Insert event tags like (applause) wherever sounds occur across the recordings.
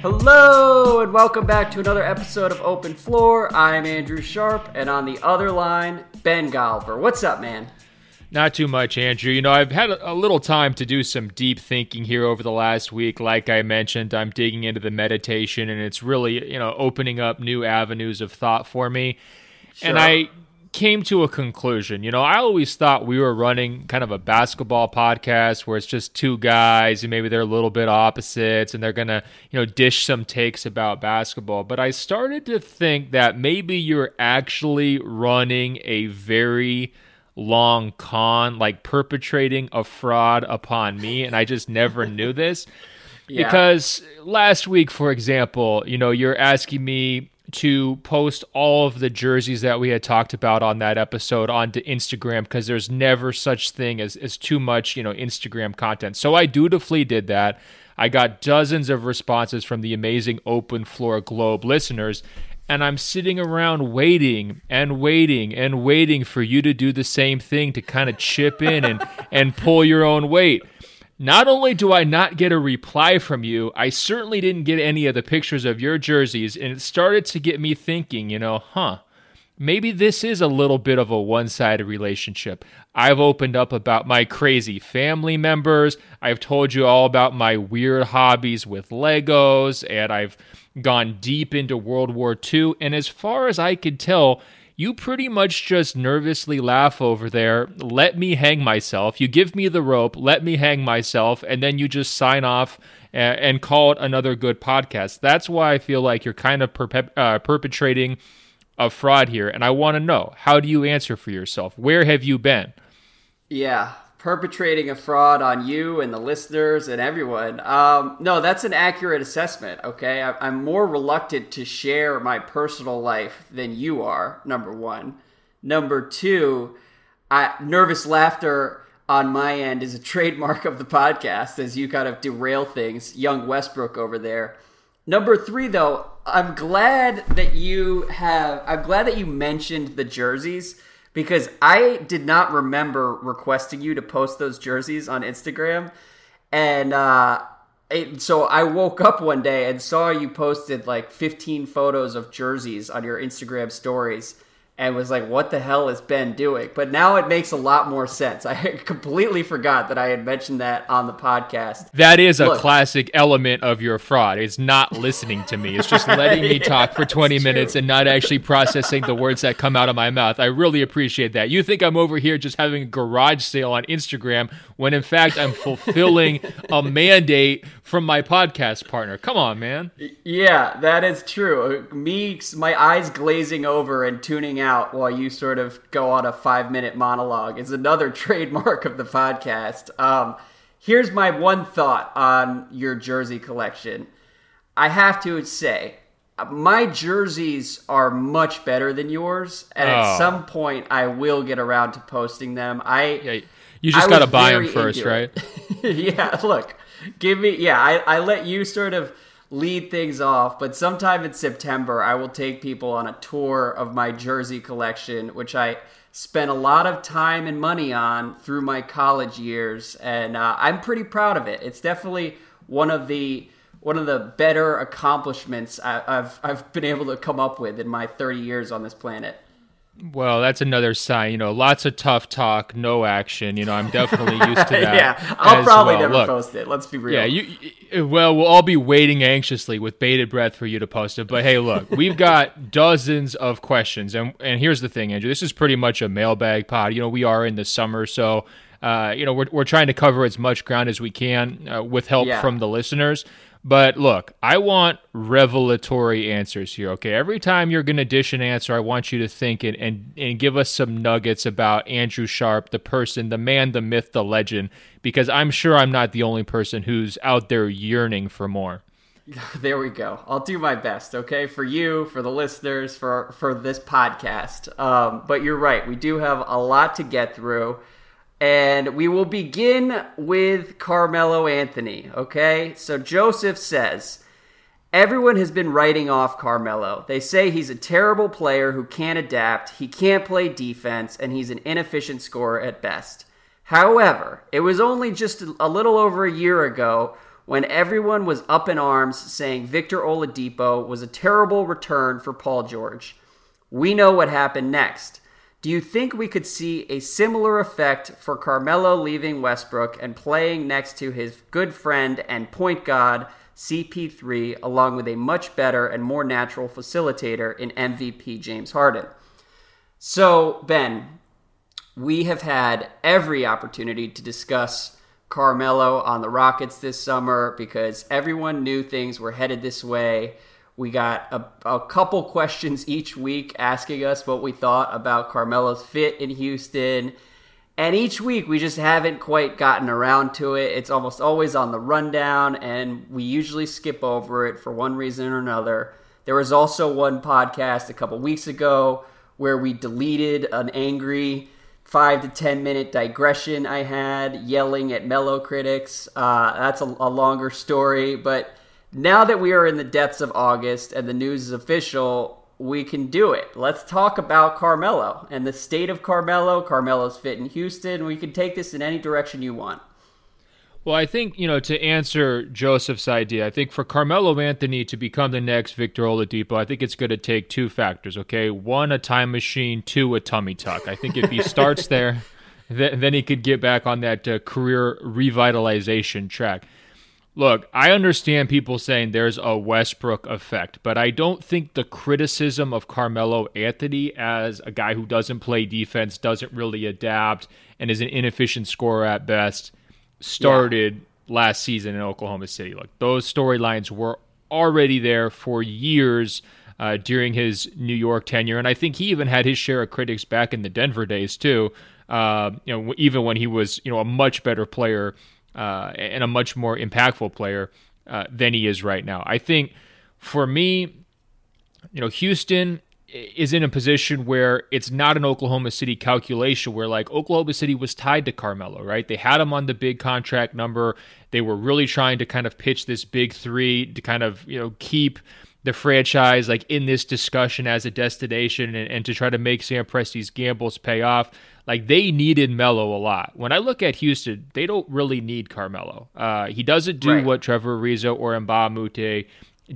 Hello, and welcome back to another episode of Open Floor. I'm Andrew Sharp, and on the other line, Ben Golliver. What's up, man? Not too much, Andrew. You know, I've had a little time to do some deep thinking here over the last week. Like I mentioned, I'm digging into the meditation, and it's really, you know, opening up new avenues of thought for me. Sure. And I came to a conclusion. You know, I always thought we were running kind of a basketball podcast where it's just two guys and maybe they're a little bit opposites and they're going to, you know, dish some takes about basketball. But I started to think that maybe you're actually running a very long con, like perpetrating a fraud upon me. And I just never (laughs) knew this. Yeah. Because last week, for example, you know, you're asking me to post all of the jerseys that we had talked about on that episode onto Instagram because there's never such thing as, as too much, you know, Instagram content. So I dutifully did that. I got dozens of responses from the amazing Open Floor Globe listeners, and I'm sitting around waiting and waiting and waiting for you to do the same thing to kind of chip in and, and pull your own weight. Not only do I not get a reply from you, I certainly didn't get any of the pictures of your jerseys, and it started to get me thinking, you know, huh, maybe this is a little bit of a one sided relationship. I've opened up about my crazy family members. I've told you all about my weird hobbies with Legos, and I've gone deep into World War II. And as far as I could tell, you pretty much just nervously laugh over there, let me hang myself. You give me the rope, let me hang myself, and then you just sign off and, and call it another good podcast. That's why I feel like you're kind of perpe- uh, perpetrating a fraud here. And I want to know how do you answer for yourself? Where have you been? Yeah, perpetrating a fraud on you and the listeners and everyone. Um, no, that's an accurate assessment. Okay, I, I'm more reluctant to share my personal life than you are. Number one. Number two, I, nervous laughter on my end is a (laughs) trademark of the podcast as you kind of derail things. Young Westbrook over there. Number three, though, I'm glad that you have. I'm glad that you mentioned the jerseys because I did not remember requesting you to post those jerseys on Instagram, and uh, it, so I woke up one day and saw you posted like 15 photos of jerseys on your Instagram stories and was like, what the hell is Ben doing? But now it makes a lot more sense. (laughs) I completely forgot that I had mentioned that on the podcast. That is a classic element of your fraud. It's not listening to me, it's just (laughs) letting me yeah, talk for 20 minutes and not actually processing the words that come out of my mouth. I really appreciate that. You think I'm over here just having a garage sale on Instagram when in fact I'm fulfilling a mandate from my podcast partner. Come on, man. Yeah, that is true. Me, my eyes glazing over and tuning out out while you sort of go on a five minute monologue is another (laughs) trademark of the podcast. Um, here's my one thought on your jersey collection. I have to say, my jerseys are much better than yours, and oh. at some point, I will get around to posting them. I yeah, you just got to buy them first, right? (laughs) yeah, look, give me yeah. I, I let you sort of lead things off, but sometime in September, I will take people on a tour of my jersey collection, which I spent a lot of time and money on through my college years, and uh, I'm pretty proud of it. It's definitely one of the one of the better accomplishments I, I've I've been able to come up with in my 30 years on this planet. Well, that's another sign. You know, lots of tough talk, no action. You know, I'm definitely (laughs) used to that. yeah, I'll probably well. never Look, post it. Let's be real. Yeah, you. Well, we'll all be waiting anxiously with bated breath for you to post it. But hey, look, we've got (laughs) dozens of questions, and and here's the thing, Andrew. This is pretty much a mailbag pod. You know, we are in the summer, so. Uh, you know, we're, we're trying to cover as much ground as we can uh, with help yeah. from the listeners. But look, I want revelatory answers here, okay? Every time you're going to dish an answer, I want you to think and, and, and give us some nuggets about Andrew Sharp, the person, the man, the myth, the legend, because I'm sure I'm not the only person who's out there yearning for more. (laughs) There we go. I'll do my best, okay, for you, for the listeners, for for this podcast. Um, but you're right. We do have a lot to get through. And we will begin with Carmelo Anthony, okay? So Joseph says, Everyone has been writing off Carmelo. They say he's a terrible player who can't adapt, he can't play defense, and he's an inefficient scorer at best. However, it was only just a little over a year ago when everyone was up in arms saying Victor Oladipo was a terrible return for Paul George. We know what happened next. Do you think we could see a similar effect for Carmelo leaving Westbrook and playing next to his good friend and point guard CP3, along with a much better and more natural facilitator in MVP James Harden? So, Ben, we have had every opportunity to discuss Carmelo on the Rockets this summer because everyone knew things were headed this way. We got a, a, couple questions each week asking us what we thought about Carmelo's fit in Houston. And each week we just haven't quite gotten around to it. It's almost always on the rundown, and we usually skip over it for one reason or another. There was also one podcast a couple weeks ago where we deleted an angry five to ten minute digression I had yelling at Melo critics. Uh, that's a, a longer story, but now that we are in the depths of August and the news is official, we can do it. Let's talk about Carmelo and the state of Carmelo, Carmelo's fit in Houston. We can take this in any direction you want. Well, I think, you know, to answer Joseph's idea, I think for Carmelo Anthony to become the next Victor Oladipo, I think it's going to take two factors, okay? One, a time machine, two, a tummy tuck. I think if he starts (laughs) there, then, then he could get back on that uh, career revitalization track. Look, I understand people saying there's a Westbrook effect, but I don't think the criticism of Carmelo Anthony as a guy who doesn't play defense, doesn't really adapt, and is an inefficient scorer at best started yeah. last season in Oklahoma City. Look, those storylines were already there for years uh, during his New York tenure, and I think he even had his share of critics back in the Denver days too. Uh, you know, even when he was you know a much better player uh, and a much more impactful player uh, than he is right now. I think for me, you know, Houston is in a position where it's not an Oklahoma City calculation where like Oklahoma City was tied to Carmelo, right? They had him on the big contract number. They were really trying to kind of pitch this big 3 to kind of, you know, keep the franchise like in this discussion as a destination and, and to try to make Sam Presti's gambles pay off. Like they needed Melo a lot. When I look at Houston, they don't really need Carmelo. Uh, he doesn't do right. what Trevor Ariza or Moute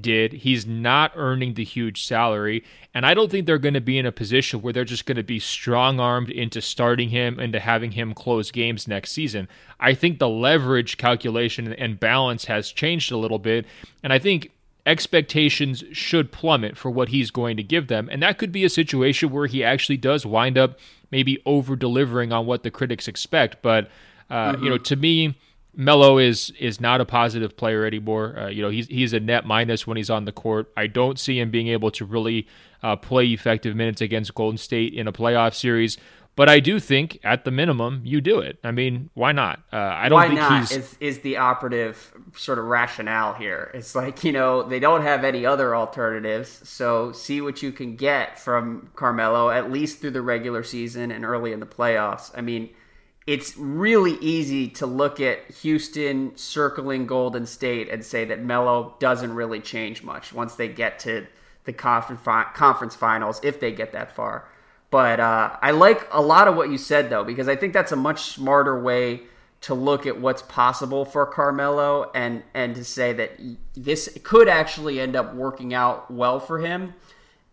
did. He's not earning the huge salary, and I don't think they're going to be in a position where they're just going to be strong armed into starting him into having him close games next season. I think the leverage calculation and balance has changed a little bit, and I think expectations should plummet for what he's going to give them, and that could be a situation where he actually does wind up maybe over delivering on what the critics expect. But uh, mm-hmm. you know, mm-hmm. to me, Melo is is not a positive player anymore. Uh, you know, he's he's a net minus when he's on the court. I don't see him being able to really uh, play effective minutes against Golden State in a playoff series. But I do think, at the minimum, you do it. I mean, why not? Uh, I don't why think not he's is, is the operative sort of rationale here. It's like you know they don't have any other alternatives, so see what you can get from Carmelo at least through the regular season and early in the playoffs. I mean, it's really easy to look at Houston circling Golden State and say that Melo doesn't really change much once they get to the conference conference finals if they get that far. But uh, I like a lot of what you said though, because I think that's a much smarter way to look at what's possible for Carmelo and and to say that this could actually end up working out well for him,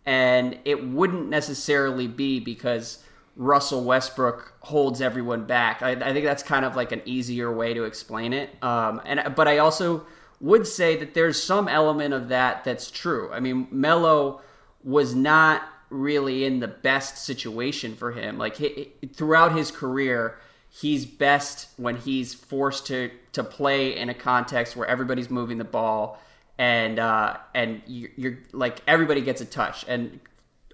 and it wouldn't necessarily be because Russell Westbrook holds everyone back. I, I think that's kind of like an easier way to explain it. Um, and but I also would say that there's some element of that that's true. I mean, Melo was not really in the best situation for him. Like he, throughout his career, he's best when he's forced to to play in a context where everybody's moving the ball and uh, and you're, you're like everybody gets a touch. And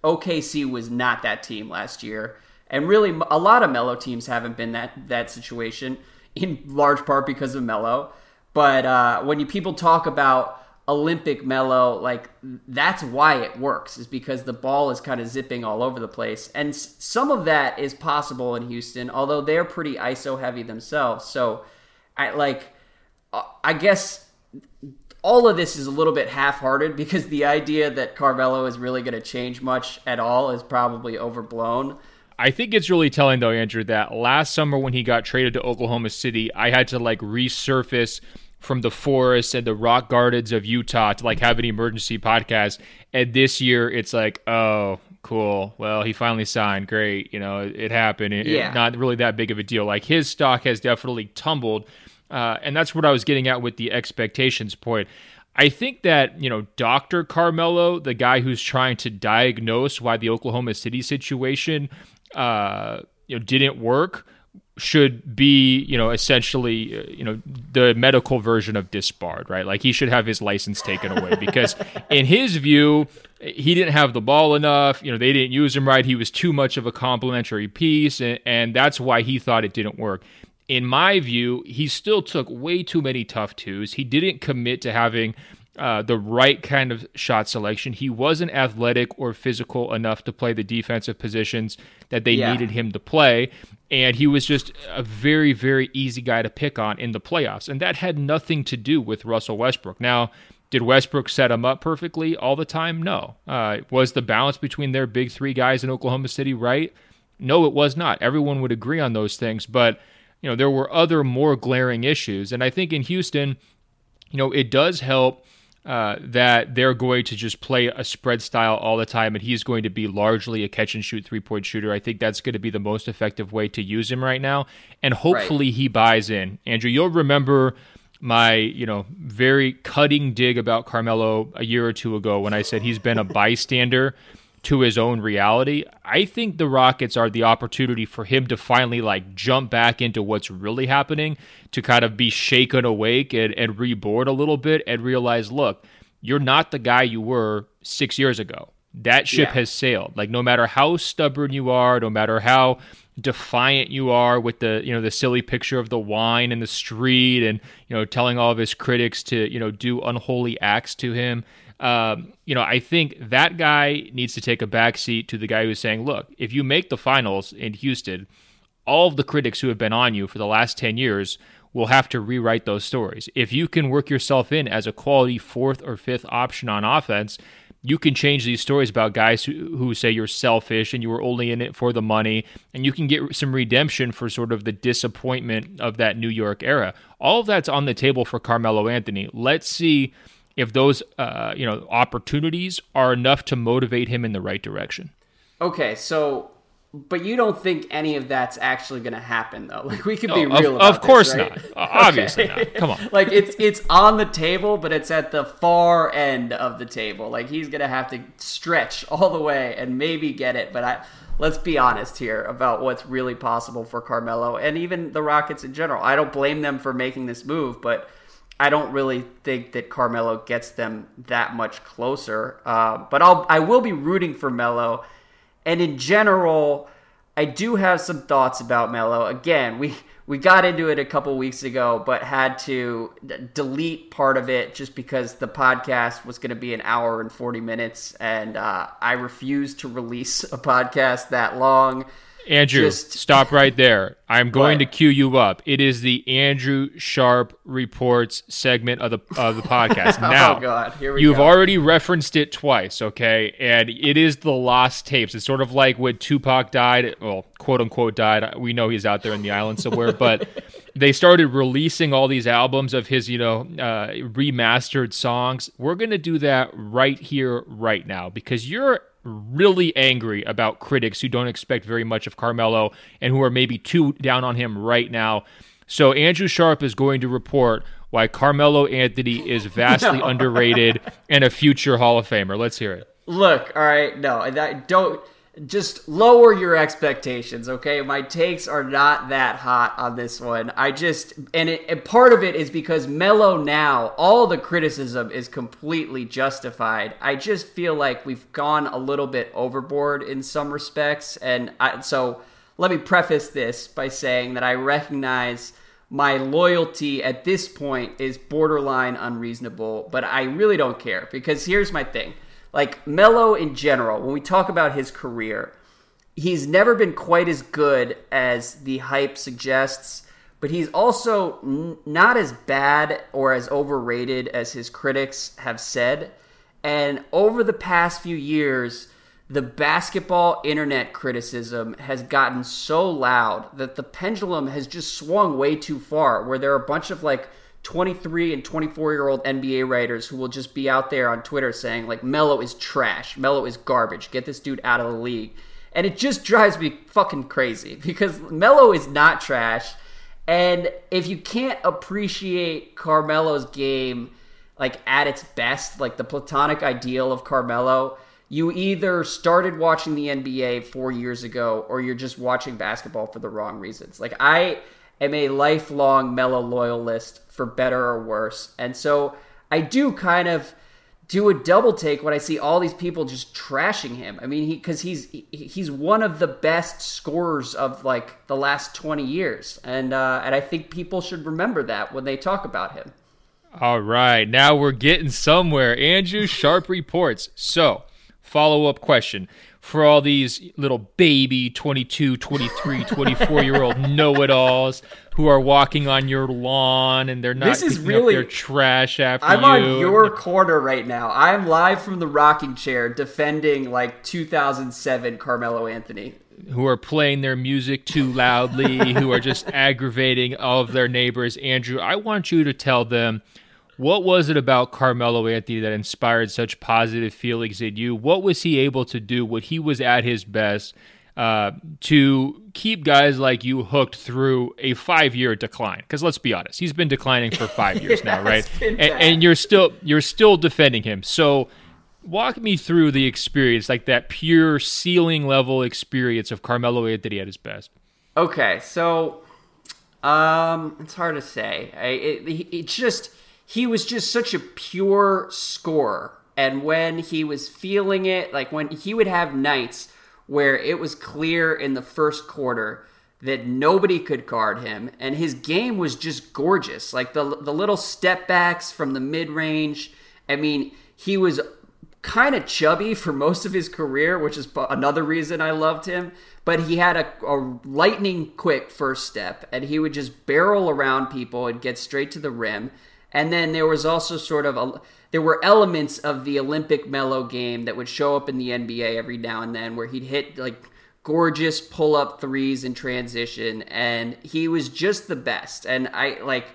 OKC was not that team last year, and really a lot of Melo teams haven't been that that situation in large part because of Melo. But uh, when you people talk about Olympic Melo, like that's why it works, is because the ball is kind of zipping all over the place. And some of that is possible in Houston, although they're pretty ISO heavy themselves. So I like, uh, I guess all of this is a little bit half hearted (laughs) because the idea that Carmelo is really going to change much at all is probably overblown. I think it's really telling though, Andrew, that last summer when he got traded to Oklahoma City, I had to like resurface from the forests and the rock gardens of Utah to like have an emergency podcast. And this year it's like, oh, cool. Well, he finally signed. Great. You know, it, it happened. It, yeah. It, not really that big of a deal. Like his stock has definitely tumbled. Uh, and that's what I was getting at with the expectations point. I think that, you know, Dr. Carmelo, the guy who's trying to diagnose why the Oklahoma City situation, uh, you know, didn't work should be, you know, essentially, uh, you know, the medical version of disbarred, right? Like he should have his license taken away (laughs) because, in his view, he didn't have the ball enough. You know, they didn't use him right. He was too much of a complimentary piece, and, and that's why he thought it didn't work. In my view, he still took way too many tough twos. He didn't commit to having uh, the right kind of shot selection. He wasn't athletic or physical enough to play the defensive positions that they yeah. needed him to play. And he was just a very, very easy guy to pick on in the playoffs. And that had nothing to do with Russell Westbrook. Now, did Westbrook set him up perfectly all the time? No. Uh, was the balance between their big three guys in Oklahoma City right? No, it was not. Everyone would agree on those things. But, you know, there were other more glaring issues. And I think in Houston, you know, it does help uh, that they're going to just play a spread style all the time, and he's going to be largely a catch and shoot three point shooter. I think that's going to be the most effective way to use him right now, and hopefully right. he buys in. Andrew, you'll remember my you know very cutting dig about Carmelo a year or two ago when I said he's been a bystander to his own reality. I think the Rockets are the opportunity for him to finally like jump back into what's really happening, to kind of be shaken awake and, and reborn a little bit and realize, look, you're not the guy you were six years ago. That ship yeah. has sailed. Like no matter how stubborn you are, no matter how defiant you are with the you know the silly picture of the wine in the street and you know telling all of his critics to you know do unholy acts to him um, you know, I think that guy needs to take a backseat to the guy who's saying, look, if you make the finals in Houston, all of the critics who have been on you for the last 10 years will have to rewrite those stories. If you can work yourself in as a quality fourth or fifth option on offense, you can change these stories about guys who, who say you're selfish and you were only in it for the money, and you can get some redemption for sort of the disappointment of that New York era. All of that's on the table for Carmelo Anthony. Let's see if those uh, you know opportunities are enough to motivate him in the right direction. Okay, so but you don't think any of that's actually going to happen though. (laughs) Like we can be real of, Of course this, right? not. Obviously not. Come on. (laughs) like it's it's on the table, but it's at the far end of the table. Like he's going to have to stretch (laughs) all the way and maybe get it, but I let's be honest here about what's really possible for Carmelo and even the Rockets in general. I don't blame them for making this move, but I don't really think that Carmelo gets them that much closer. Uh, but I'll I will be rooting for Melo, and in general, I do have some thoughts about Melo. Again, we we got into it a couple weeks ago, but had to delete part of it just because the podcast was going to be an hour and forty minutes, and uh, I refused to release a (laughs) podcast that long. Andrew, Just, stop right there. I'm going what? to cue you up. It is the Andrew Sharp reports segment of the of the podcast. (laughs) Oh, now, oh God, here we you've go. already referenced it twice, okay? And it is the lost tapes. It's sort of like when Tupac died, well, quote unquote died. We know he's out there in the island somewhere, (laughs) but they started releasing all these albums of his, you know, uh, remastered songs. We're gonna do that right here, right now, because you're really angry about critics who don't expect very much of Carmelo and who are maybe too down on him right now. So Andrew Sharp is going to report why Carmelo Anthony is (laughs) vastly no. underrated and a future Hall of Famer. Let's hear it. Look, all right, no, that don't just lower your expectations, okay? My takes are not that hot on this one. I just and, it, and part of it is because Melo now, all the criticism is completely justified. I just feel like we've gone a little bit overboard in some respects, and I, so let me preface this by saying that I recognize my loyalty at this point is borderline unreasonable, but I really don't care because here's my thing like Melo in general, when we talk about his career, he's never been quite as good as the hype suggests, but he's also n- not as bad or as overrated as his critics have said. And over the past few years, the basketball internet criticism has gotten so loud that the pendulum has just swung way too far, where there are a bunch of like 23 and 24 year old NBA writers who will just be out there on Twitter saying like Melo is trash, Melo is garbage, get this dude out of the league. And it just drives me fucking crazy (laughs) because Melo is not trash. And if you can't appreciate Carmelo's game like at its best, like the platonic ideal of Carmelo, you either started watching the NBA 4 years ago or you're just watching basketball for the wrong reasons. Like I am a lifelong Melo loyalist for better or worse. And so I do kind of do a double take when I see all these people just trashing him. I mean, he because he's he's one of the best scorers of like the last twenty years, and uh, and I think people should remember that when they talk about him. All right, now we're getting somewhere. Andrew Sharp (laughs) reports. So, follow up question for all these little baby 22, 23, 24 year old (laughs) know it alls who are walking on your lawn and they're not this is really, their trash after I'm you. on your corner right now. I'm live from the rocking chair defending like 2007 Carmelo Anthony. Who are playing their music too loudly, who are just (laughs) aggravating all of their neighbors. Andrew, I want you to tell them what was it about Carmelo Anthony that inspired such positive feelings in you? What was he able to do when he was at his best uh, to keep guys like you hooked through a five-year decline? Because let's be honest, he's been declining for five (laughs) years yeah, now, right? And, and you're still you're still defending him. So walk me through the experience, like that pure ceiling level experience of Carmelo Anthony at his best. Okay, so um, it's hard to say. I, it, it's just he was just such a pure scorer. And when he was feeling it, like when he would have nights where it was clear in the first quarter that nobody could guard him, and his game was just gorgeous. Like the the little step backs from the mid range. I mean, he was kind of chubby for most of his career, which is another reason I loved him. But he had a, a lightning quick first step, and he would just barrel around people and get straight to the rim. And then there was also sort of a there were elements of the Olympic Melo game that would show up in the NBA every now and then where he'd hit like gorgeous pull up threes in transition and he was just the best. And I like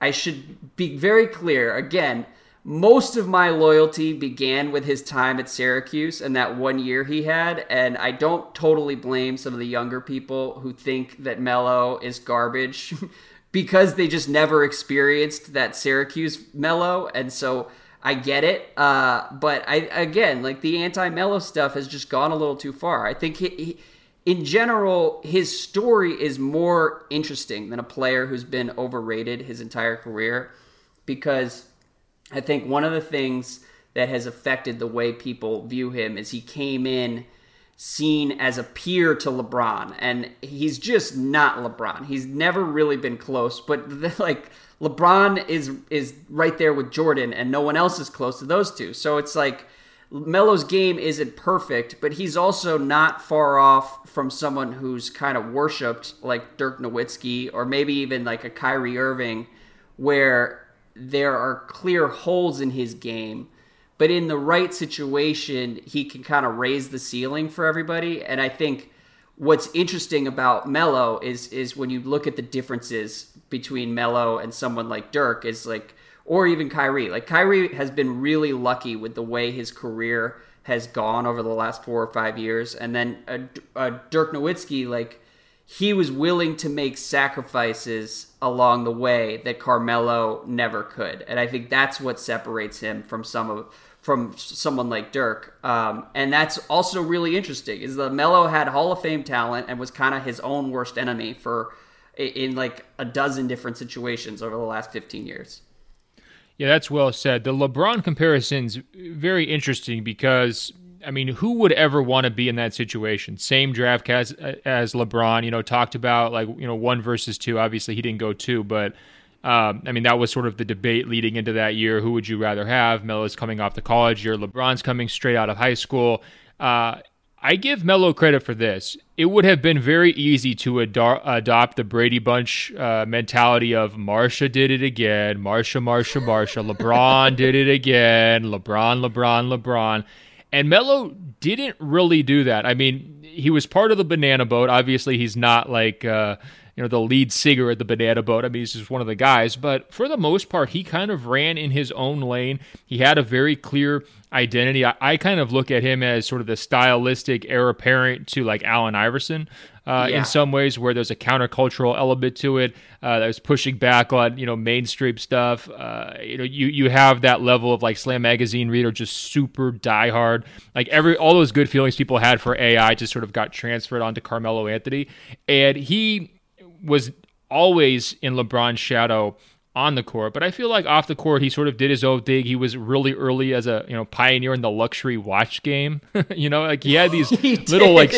I should be very clear again, most of my loyalty began with his time at Syracuse and that one year he had. And I don't totally blame some of the younger people who think that Melo is garbage (laughs) because they just never experienced that Syracuse Melo, and so I get it. Uh, but I again, like the anti Melo stuff has just gone a little too far. I think he, he, in general, his story is more interesting than a player who's been overrated his entire career, because I think one of the things that has affected the way people view him is he came in seen as a peer to LeBron, and he's just not LeBron. He's never really been close, but (laughs) like LeBron is is right there with Jordan, and no one else is close to those two. So it's like Melo's game isn't perfect, but he's also not far off from someone who's kind of worshipped like Dirk Nowitzki or maybe even like a Kyrie Irving, where there are clear holes in his game but in the right situation, he can kind of raise the ceiling for everybody. And I think what's interesting about Melo is is when you look at the differences between Melo and someone like Dirk is like or even Kyrie. Like Kyrie has been really lucky with the way his career has gone over the last four or five years, and then uh, a, a uh, Dirk Nowitzki, like he was willing to make sacrifices along the way that Carmelo never could, and I think that's what separates him from some of from someone like Dirk. Um, and that's also really interesting is that Melo had Hall of Fame talent and was kind of his own worst enemy for in like a dozen different situations over the last 15 years. Yeah, that's well said. The LeBron comparison's very interesting because I mean, who would ever want to be in that situation? Same draft as as LeBron, you know, talked about like, you know, 1 versus 2. Obviously, he didn't go 2, but um, I mean, that was sort of the debate leading into that year. Who would you rather have? Melo's coming off the college year. LeBron's coming straight out of high school. Uh, I give Melo credit for this. It would have been very easy to ado- adopt the Brady Bunch uh, mentality of Marsha did it again, Marsha, Marsha, Marsha, LeBron did it again, LeBron, LeBron, LeBron. And Melo didn't really do that. I mean, he was part of the banana boat. Obviously, he's not like. Uh, you know the lead singer at the Banana Boat. I mean, he's just one of the guys. But for the most part, he kind of ran in his own lane. He had a very clear identity. I, I kind of look at him as sort of the stylistic heir apparent to like Allen Iverson. Uh, yeah. in some ways where there's a countercultural element to it uh, was pushing back on you know mainstream stuff uh, you know you you have that level of like slam magazine reader just super diehard like every all those good feelings people had for ai just sort of got transferred onto carmelo anthony and he was always in lebron's shadow on the court, but I feel like off the court he sort of did his own thing. He was really early as a you know pioneer in the luxury watch game. (laughs) you know, like he had these (laughs) he little like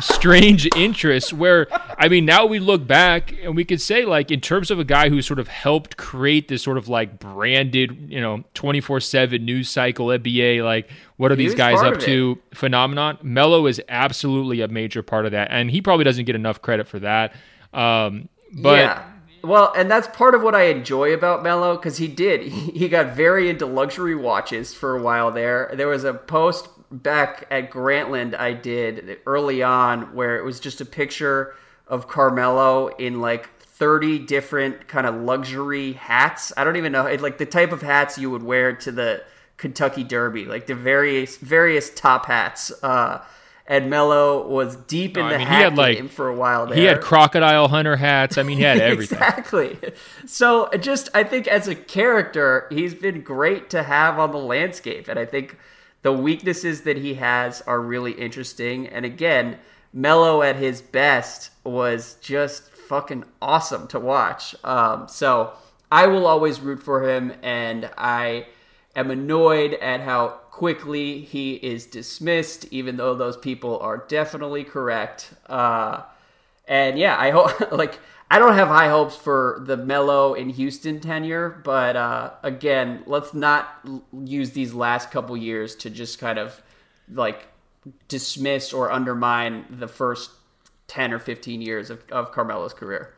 strange interests where I mean now we look back and we could say like in terms of a guy who sort of helped create this sort of like branded you know twenty four seven news cycle NBA like what are he these guys up to phenomenon. Melo is absolutely a major part of that, and he probably doesn't get enough credit for that. Um, but. Yeah well, and that's part of what I enjoy about Melo because he did. (laughs) He, got very into luxury watches for a while there. There was a post back at Grantland I did early on where it was just a picture of Carmelo in like 30 different kind of luxury hats. I don't even know, like the type of hats you would wear to the Kentucky Derby, like the various various top hats. Uh, and Melo was deep in no, the I mean, hat like, game for a while there. He had crocodile hunter hats. I mean, he had (laughs) everything. exactly. So just I think as a character, he's been great to have on the landscape, and I think the weaknesses that he has are really interesting. And again, Melo at his best was just fucking awesome to watch. Um, so I will always root for him, and I am annoyed at how quickly he is dismissed, even though those people are definitely correct. Uh, and yeah, I hope (laughs) like I don't have high hopes for the Melo in Houston tenure, but uh, again, let's not use these last couple years to just kind of like dismiss or undermine the first 10 or 15 years of, of Carmelo's career.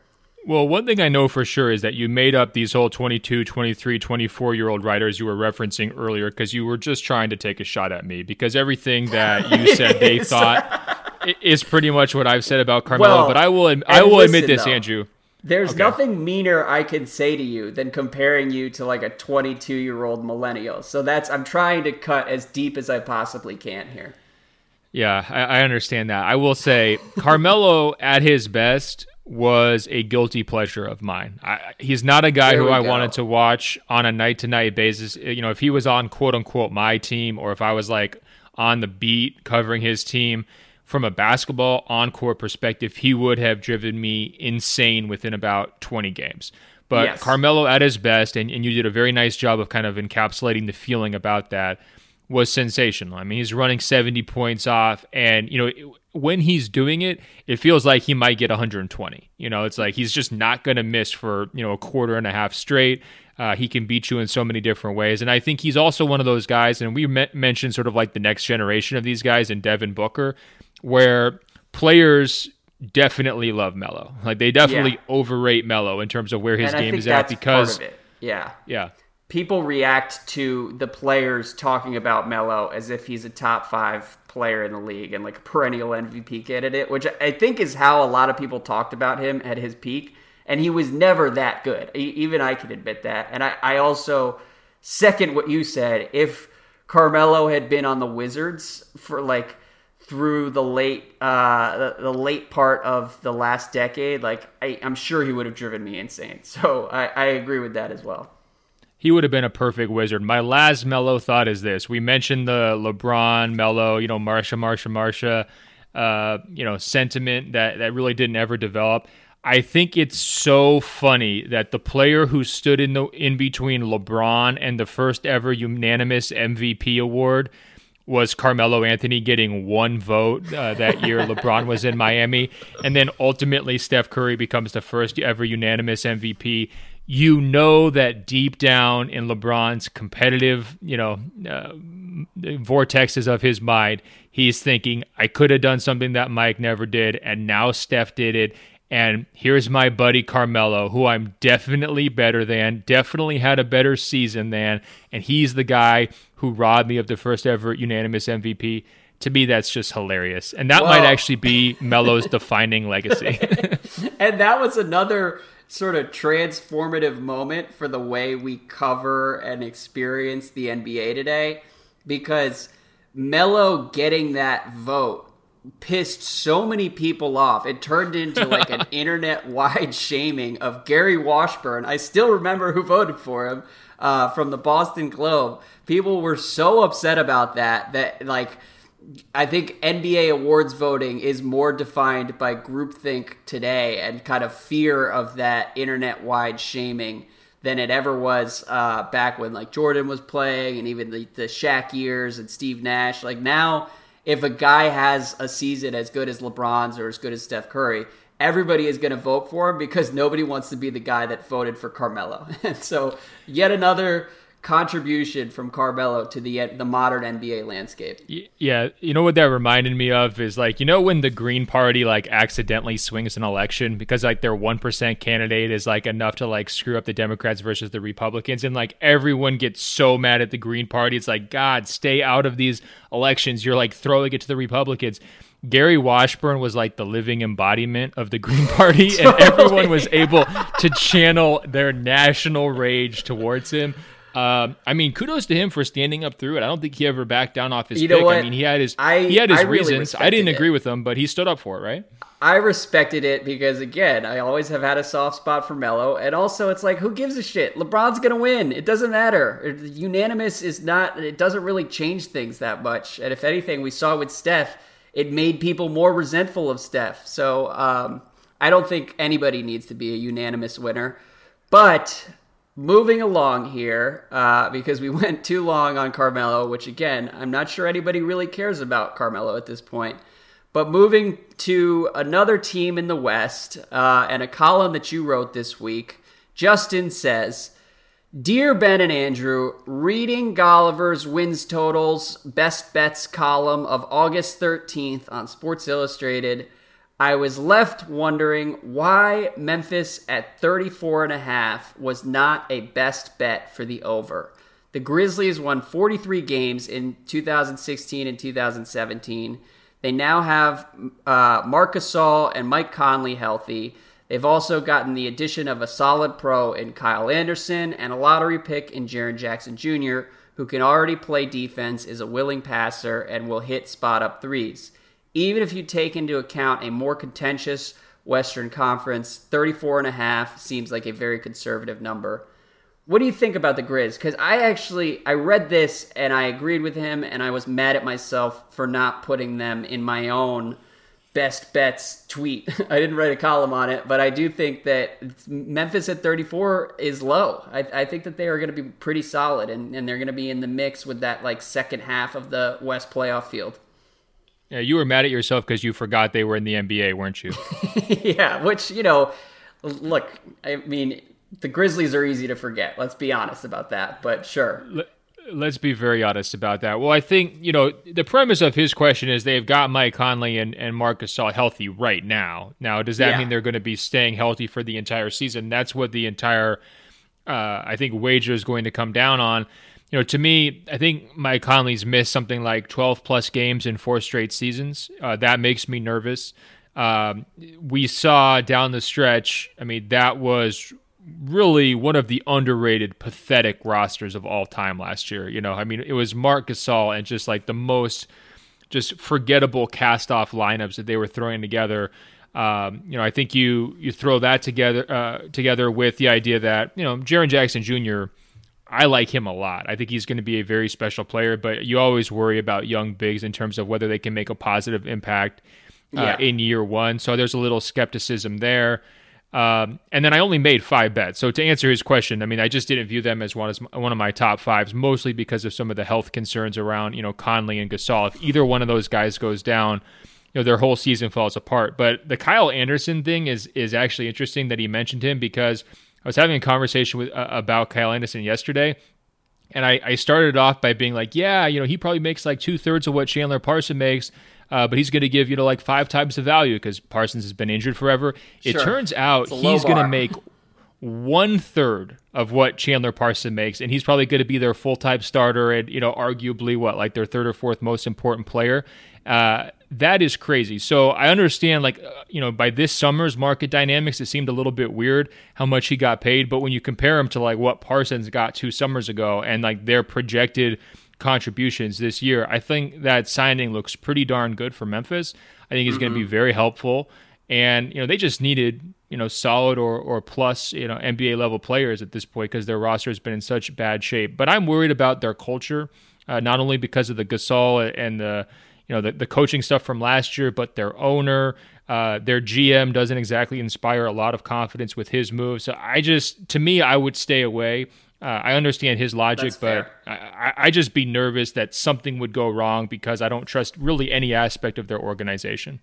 Well, one thing I know for sure is that you made up these whole 22, 23, 24 year old writers you were referencing earlier because you were just trying to take a shot at me because everything that you (laughs) said they thought is pretty much what I've said about Carmelo. Well, but I will I will listen, admit this, though, Andrew. There's okay. nothing meaner I can say to you than comparing you to like a 22 year old millennial. So that's I'm trying to cut as deep as I possibly can here. Yeah, I, I understand that. I will say Carmelo at his best was a guilty pleasure of mine. I, he's not a guy there who I go. wanted to watch on a night to night basis. Uh, you know, if he was on quote unquote my team or if I was like on the beat covering his team from a basketball on court perspective, he would have driven me insane within about 20 games. But yes. Carmelo at his best, and, and you did a very nice job of kind of encapsulating the feeling about that, was sensational. I mean, he's running 70 points off, and, you know, when he's doing it, it feels like he might get 120. You know, it's like he's just not going to miss for, you know, a quarter and a half straight. Uh, he can beat you in so many different ways. And I think he's also one of those guys, and we me- mentioned sort of like the next generation of these guys in Devin Booker, where players definitely love Melo. Like they definitely yeah. overrate Melo in terms of where his and game is at because. Yeah. Yeah people react to the players talking about Melo as if he's a top five player in the league and like a perennial MVP candidate, which I think is how a lot of people talked about him at his peak. And he was never that good. Even I can admit that. And I, I also second what you said. If Carmelo had been on the Wizards for like through the late uh, the, the, late part of the last decade, like I, am sure he would have driven me insane. (laughs) So I, I agree with that as well he would have been a perfect wizard. My last Melo thought is this: we mentioned the LeBron, Melo, you know, Marsha, Marsha, Marsha, uh, you know, sentiment that that really didn't ever develop. I think it's so funny that the player who stood in the in between LeBron and the first ever unanimous MVP award was Carmelo Anthony getting one vote uh, that year. (laughs) LeBron was in Miami, and then ultimately Steph Curry becomes the first ever unanimous MVP you know that deep down in LeBron's competitive, you know, uh, vortexes of his mind, he's thinking, I could have done something that Mike never did, and now Steph did it. And here's my buddy Carmelo, who I'm definitely better than, definitely had a better season than, and he's the guy who robbed me of the first ever unanimous MVP. to me that's just hilarious and that Whoa. might actually be melo's (laughs) defining legacy and that was another sort of transformative moment for the way we cover and experience the nba today because melo getting that vote pissed so many people off. It turned into like an (laughs) internet wide shaming of Gary Washburn. I still remember who voted for him uh, from the Boston Globe. People were so upset about that that like. I think NBA awards voting is more defined by groupthink today and kind of fear of that internet wide shaming than it ever was uh, back when like Jordan was playing and even the, the Shaq years and Steve Nash. Like now, if a guy has a season as good as LeBron's or as good as Steph Curry, everybody is going to vote for him because nobody wants to be the guy that voted for Carmelo. (laughs) And so, yet another contribution from Carmelo to the the modern NBA landscape. Yeah, you know what that reminded me of is like you know when the Green Party like accidentally swings an election because like their one percent candidate is like enough to like screw up the Democrats versus the Republicans, and like everyone gets so mad at the Green Party. It's like God, stay out of these elections. You're like throwing it to the Republicans. Gary Washburn was like the living embodiment of the Green (laughs) Party, and (laughs) everyone was able to channel their national rage towards him. Um, I mean, kudos to him for standing up through it. I don't think he ever backed down off his you pick. I mean, he had his I, he had his I reasons. Really I didn't agree it. with them, but he stood up for it, right? I respected it because again, I always have had a soft spot for Melo, and also it's like, who gives a shit? LeBron's gonna win. It doesn't matter. Unanimous is not. It doesn't really change things that much. And if anything, we saw with Steph, it made people more resentful of Steph. So um, I don't think anybody needs to be a unanimous winner, but moving along here uh, because we (laughs) went too long on Carmelo, which again, I'm not sure anybody really cares about Carmelo at this point. But moving to another team in the West uh, and a column that you wrote this week, Justin says, Dear Ben and Andrew, reading Golliver's wins totals best bets column of August 13th on Sports Illustrated I was left wondering why Memphis at 34 and a half was not a best bet for the over. The Grizzlies won 43 games in 2016 and 2017. They now have uh, Marc Gasol and Mike Conley healthy. They've also gotten the addition of a solid pro in Kyle Anderson and a lottery pick in Jaren Jackson Jr., who can already play defense, is a willing passer, and will hit spot up threes even if you take into account a more contentious Western Conference, 34 and a half seems like a very conservative number. What do you think about the Grizz? Because I actually I read this and I agreed with him, and I was mad at myself for not putting them in my own best bets tweet. (laughs) I didn't write a column on it, but I do think that Memphis at 34 is low. I, I think that they are going to be pretty solid, and, and they're going to be in the mix with that like second half of the West playoff field. Yeah, you were mad at yourself because you forgot they were in the NBA, weren't you? (laughs) yeah, which you know, look, I mean, the Grizzlies are easy to forget. Let's be honest about that. But sure. Let's be very honest about that. Well, I think, you know, the premise of his question is they've got Mike Conley and, and Marcus Gasol healthy right now. Now, does that yeah. mean they're going to be staying healthy for the entire season? That's what the entire, uh, I think, wager is going to come down on you know, to me, I think Mike Conley's missed something like 12 plus games in four straight seasons. Uh, that makes me nervous. Um, we saw down the stretch, I mean, that was really one of the underrated, pathetic rosters of all time last year. You know, I mean, it was Marc Gasol and just like the most just forgettable cast off lineups that they were throwing together. Um, you know, I think you you throw that together uh, together with the idea that you know Jaren Jackson Jr. I like him a lot. I think he's going to be a very special player, but you always worry about young bigs in terms of whether they can make a positive impact uh, yeah. in year one. So there's a little skepticism there. Um, and then I only made five bets. So to answer his question, I mean, I just didn't view them as one as one of my top fives, mostly because of some of the health concerns around you know Conley and Gasol. If either one of those guys goes down, you know their whole season falls apart. But the Kyle Anderson thing is is actually interesting that he mentioned him because I was having a conversation with uh, about Kyle Anderson yesterday, and I, I started off by being like, yeah, you know, he probably makes like two thirds of what Chandler Parson makes. Uh, but he's going to give you know like five times the value because Parsons has been injured forever. It turns out he's going to make (laughs) one third of what Chandler Parson makes, and he's probably going to be their full time starter and you know arguably what like their third or fourth most important player. Uh, that is crazy. So I understand, like, uh, you know, by this summer's market dynamics, it seemed a little bit weird how much he got paid. But when you compare him to like what Parsons got two summers ago and like their projected contributions this year, I think that signing looks pretty darn good for Memphis. I think he's mm-hmm. going to be very helpful. And you know, they just needed you know solid or or plus you know NBA level players at this point because their roster has been in such bad shape. But I'm worried about their culture, uh, not only because of the Gasol and the you know the, the coaching stuff from last year, but their owner, uh, their GM doesn't exactly inspire a lot of confidence with his moves. So I just, to me, I would stay away. Uh, I understand his logic, but I, I just be nervous that something would go wrong because I don't trust really any aspect of their organization.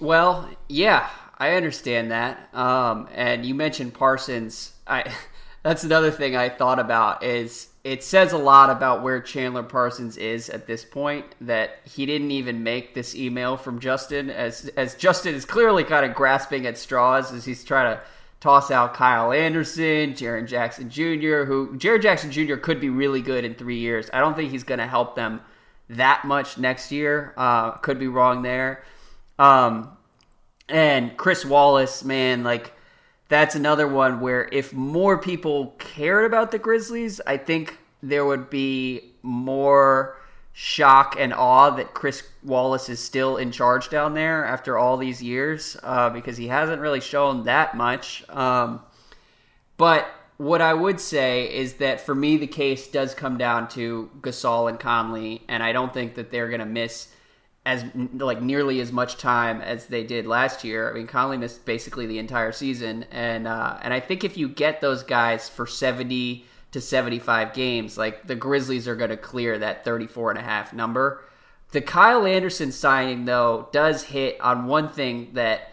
Well, yeah, I understand that. Um, and you mentioned Parsons. I (laughs) that's another thing I thought about is it says a lot about where Chandler Parsons is at this point that he didn't even make this email from Justin as as Justin is clearly kind of grasping at straws as he's trying to toss out Kyle Anderson, Jaren Jackson Jr., who Jaren Jackson Jr. could be really good in three years. I don't think he's going to help them that much next year. Uh, could be wrong there. Um, and Chris Wallace, man, like that's another one where if more people cared about the Grizzlies, I think there would be more shock and awe that Chris Wallace is still in charge down there after all these years uh, because he hasn't really shown that much. Um, but what I would say is that for me, the case does come down to Gasol and Conley, and I don't think that they're going to miss as like nearly as much time as they did last year. I mean, Conley missed basically the entire season, and uh, and I think if you get those guys for seventy to seventy five games, like the Grizzlies are going to clear that 34 and a half number. The Kyle Anderson signing though does hit on one thing that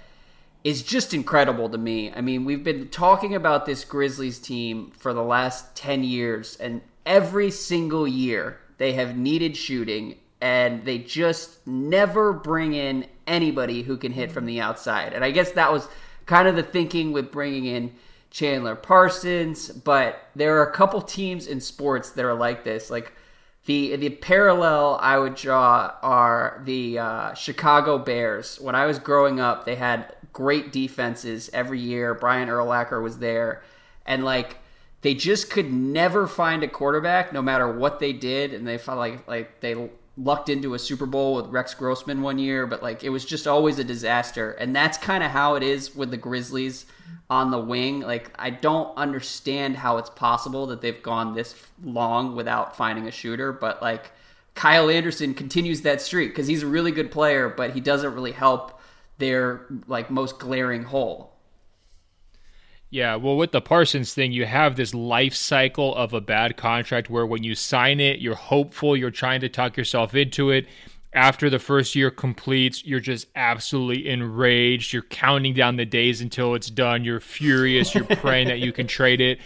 is just incredible to me. I mean, we've been talking about this Grizzlies team for the last 10 years, and every single year they have needed shooting and they just never bring in anybody who can hit from the outside. And I guess that was kind of the thinking with bringing in Chandler Parsons, but there are a couple teams in sports that are like this. Like the the parallel I would draw are the uh, Chicago Bears. When I was growing up, they had great defenses every year. Brian Urlacher was there, and like they just could never find a quarterback, no matter what they did, and they felt like like they lucked into a Super Bowl with Rex Grossman one year, but like it was just always a disaster. And that's kind of how it is with the Grizzlies on the wing. Like I don't understand how it's possible that they've gone this long without finding a shooter, but like Kyle Anderson continues that streak because he's a really good player, but he doesn't really help their like most glaring hole. Yeah, well, with the Parsons thing, you have this life cycle of a bad contract where when you sign it, you're hopeful, you're trying to talk yourself into it. After the first year completes, you're just absolutely enraged. You're counting down the days until it's done. You're furious. You're praying that you can trade it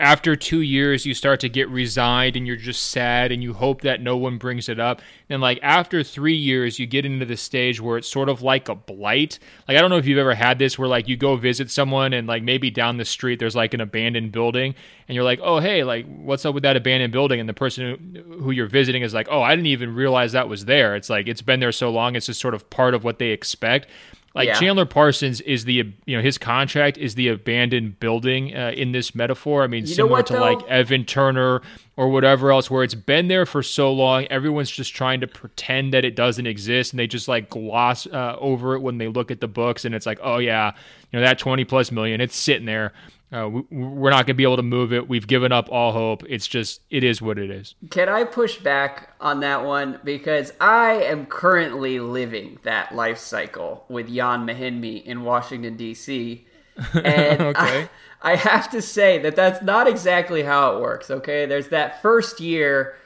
after two years you start to get resigned and you're just sad and you hope that no one brings it up. And like after three years you get into the stage where it's sort of like a blight. Like i don't know if you've ever had this where like you go visit someone and like maybe down the street there's like an abandoned building and you're like oh hey like what's up with that abandoned building? And the person who, who you're visiting is like oh i didn't even realize that was there. It's like it's been there so long it's just sort of part of what they expect like yeah. Chandler Parsons is the you know his contract is the abandoned building uh, in this metaphor. I mean, you similar what, to though? like Evan Turner or whatever else, where it's been there for so long, everyone's just trying to pretend that it doesn't exist, and they just like gloss uh, over it when they look at the books, and it's like, oh yeah, you know that twenty plus million, it's sitting there. Uh, we, we're not going to be able to move it. We've given up all hope. It's just, it is what it is. Can I push back on that one? Because I am currently living that life cycle with Jan Mahinmi in Washington, D.C. (laughs) And okay. I, I have to say that that's not exactly how it works, okay? There's that first year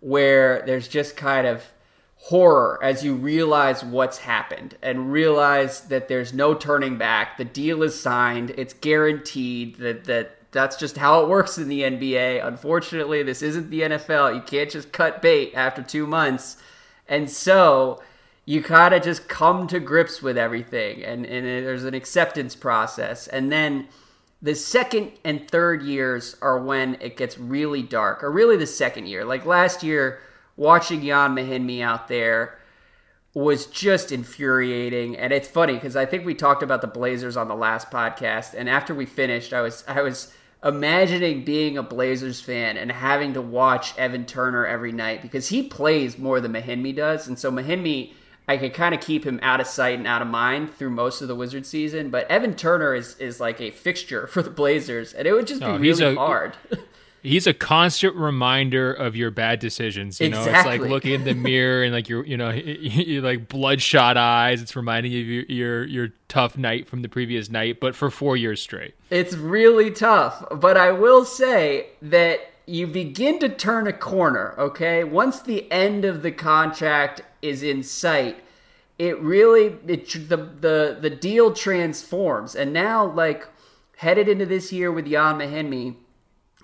where there's just kind of horror as you realize what's happened and realize that there's no turning back. The deal is signed. It's guaranteed that that that's just how it works in the NBA. Unfortunately, this isn't the NFL. You can't just cut bait after 2 months. And so you kind of just come to grips with everything and, and there's an acceptance process and then the second and third years are when it gets really dark, or really the second year. Like last year, watching Jan Mahinmi out there was just infuriating. And it's funny because I think we talked about the Blazers on the last podcast, and after we finished, I was I was imagining being a Blazers fan and having to watch Evan Turner every night because he plays more than Mahinmi does, and so Mahinmi I could kind of keep him out of sight and out of mind through most of the Wizard season. But Evan Turner is is like a fixture (laughs) for the Blazers, and it would just be really a, hard. (laughs) He's a constant reminder of your bad decisions. You exactly. know, it's like looking in the (laughs) mirror and like your, you know, (laughs) you like bloodshot eyes. It's reminding you of your, your your tough night from the previous night, but for four years straight. It's really tough. But I will say that you begin to turn a corner. Okay, once the end of the contract is in sight, it really it the the the deal transforms, and now like headed into this year with Jan Mahinmi,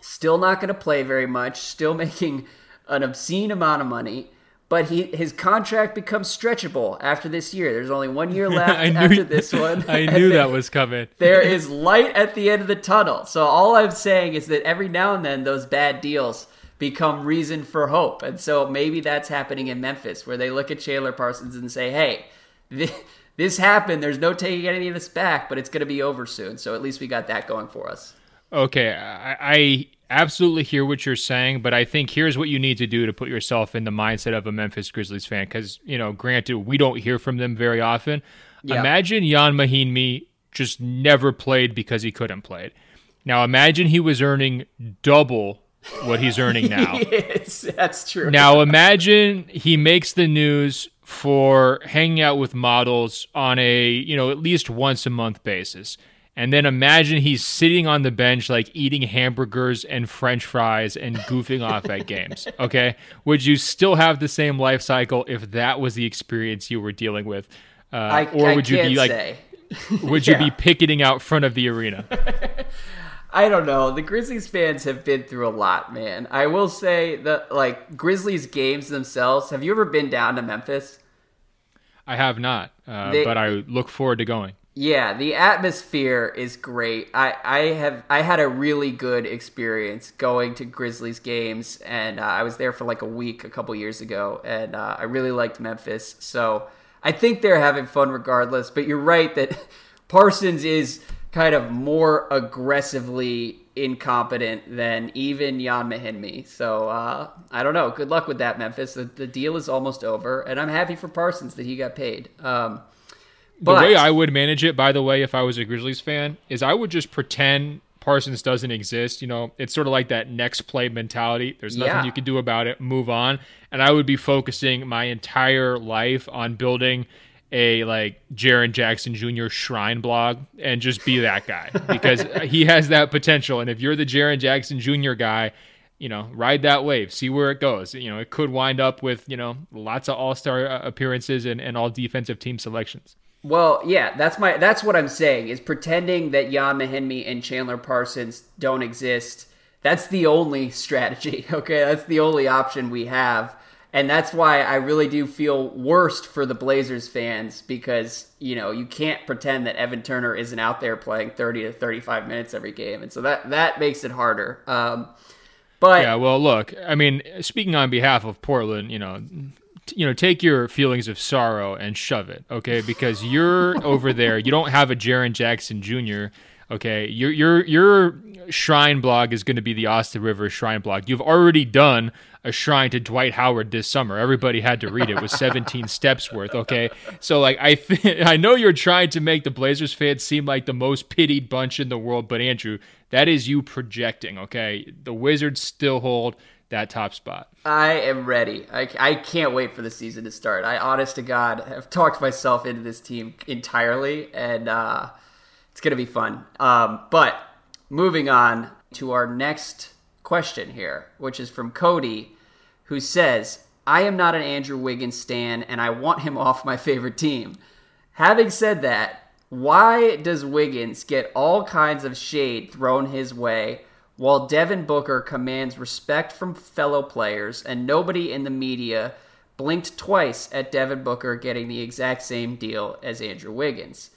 still not going to play very much, still (laughs) making an obscene amount of money. But he his contract becomes stretchable after this year. There's only one year (laughs) left knew, after this one. (laughs) I knew that was coming. there is light at the end of the tunnel. So all I'm saying is that every now and then those bad deals become reason for hope. And so maybe that's happening in Memphis, where they look at Chandler Parsons and say, hey, this, this happened. There's no taking any of this back, but it's going to be over soon. So at least we got that going for us. Okay. I, I absolutely hear what you're saying, but I think here's what you need to do to put yourself in the mindset of a Memphis Grizzlies fan. Because, you know, granted, we don't hear from them very often. Yeah. Imagine Jan Mahinmi just never played because he couldn't play it. Now imagine he was earning double what he's earning (laughs) now. yes, that's true. Now imagine he makes the news for hanging out with models on a, you know, at least once a month basis. And then imagine he's sitting on the bench, like eating hamburgers and french fries and goofing off at games. (laughs) Okay. Would you still have the same life cycle if that was the experience you were dealing with? Uh, I, or would I you be like, (laughs) would you (laughs) yeah. be picketing out front of the arena? I don't know. The Grizzlies fans have been through a lot, man. I will say that like Grizzlies games themselves. Have you ever been down to Memphis? I have not, uh, they, but I look forward to going. Yeah, the atmosphere is great. I, I have I had a really good experience going to Grizzlies games, and uh, I was there for like a week a couple years ago, and uh, I really liked Memphis. So I think they're having fun regardless. But you're right that (laughs) Parsons is kind of more aggressively incompetent than even Jan Mahinmi. So uh, I don't know. Good luck with that, Memphis. The, the, deal is almost over, and I'm happy for Parsons that he got paid. Um, but, the way I would manage it, by the way, if I was a Grizzlies fan, is I would just pretend Parsons doesn't exist. You know, it's sort of like that next play mentality. There's nothing yeah. you can do about it. Move on. And I would be focusing my entire life on building – a like Jaren Jackson Jr. shrine blog and just be that guy (laughs) because he has that potential. And if you're the Jaren Jackson Jr. guy, you know, ride that wave, see where it goes. You know, it could wind up with, you know, lots of all star uh, appearances and, and all defensive team selections. Well, yeah, that's my that's what I'm saying is pretending that Jan Mahinmi and Chandler Parsons don't exist. That's the only (laughs) strategy. Okay, that's the only option we have and that's why I really do feel worst for the Blazers fans because you know you can't pretend that Evan Turner isn't out there playing 30 to 35 minutes every game, and so that that makes it harder. Um, but yeah, well, look, I mean, speaking on behalf of Portland, you know, you know, take your feelings of sorrow and shove it, okay? Because you're over there, you don't have a Jaren Jackson Jr. Okay, your your your shrine blog is going to be the Austin Rivers shrine blog. You've already done a shrine to Dwight Howard this summer. Everybody had to read it. It was 17 (laughs) steps worth. Okay, so like I th- (laughs) I know you're trying to make the Blazers fans seem like the most pitied bunch in the world, but Andrew, that is you projecting. Okay, the Wizards still hold that top spot. I am ready. I, I can't wait for the season to start. I, honest to God, have talked myself into this team entirely, and uh, it's going to be fun. Um, but moving on to our next question here, which is from Cody, who says, I am not an Andrew Wiggins stan, and I want him (laughs) off my favorite team. Having said that, why does Wiggins get all kinds of shade thrown his way while Devin Booker commands respect from fellow players and nobody in the media blinked twice at Devin Booker getting the exact same deal as Andrew Wiggins?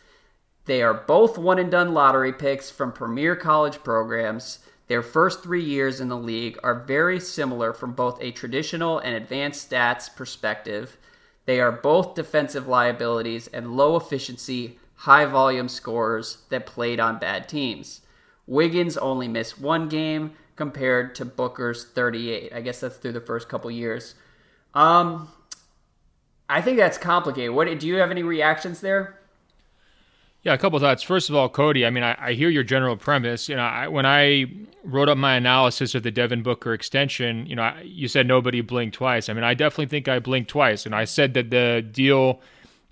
They are both one and done lottery picks from premier college programs. Their first three years in the league are very similar from both a traditional and advanced stats perspective. They are both defensive liabilities and low efficiency, high volume scorers that played on bad teams. Wiggins only missed one game compared to Booker's 38. I guess that's through the first couple years. Um, I think that's complicated. What do you have any reactions there? Yeah, a couple thoughts. First of all, Cody, I mean, I, I hear your general premise. You know, I, when I wrote up my analysis of the Devin Booker extension, you know, I, you said nobody blinked twice. I mean, I definitely think I blinked twice, and I said that the deal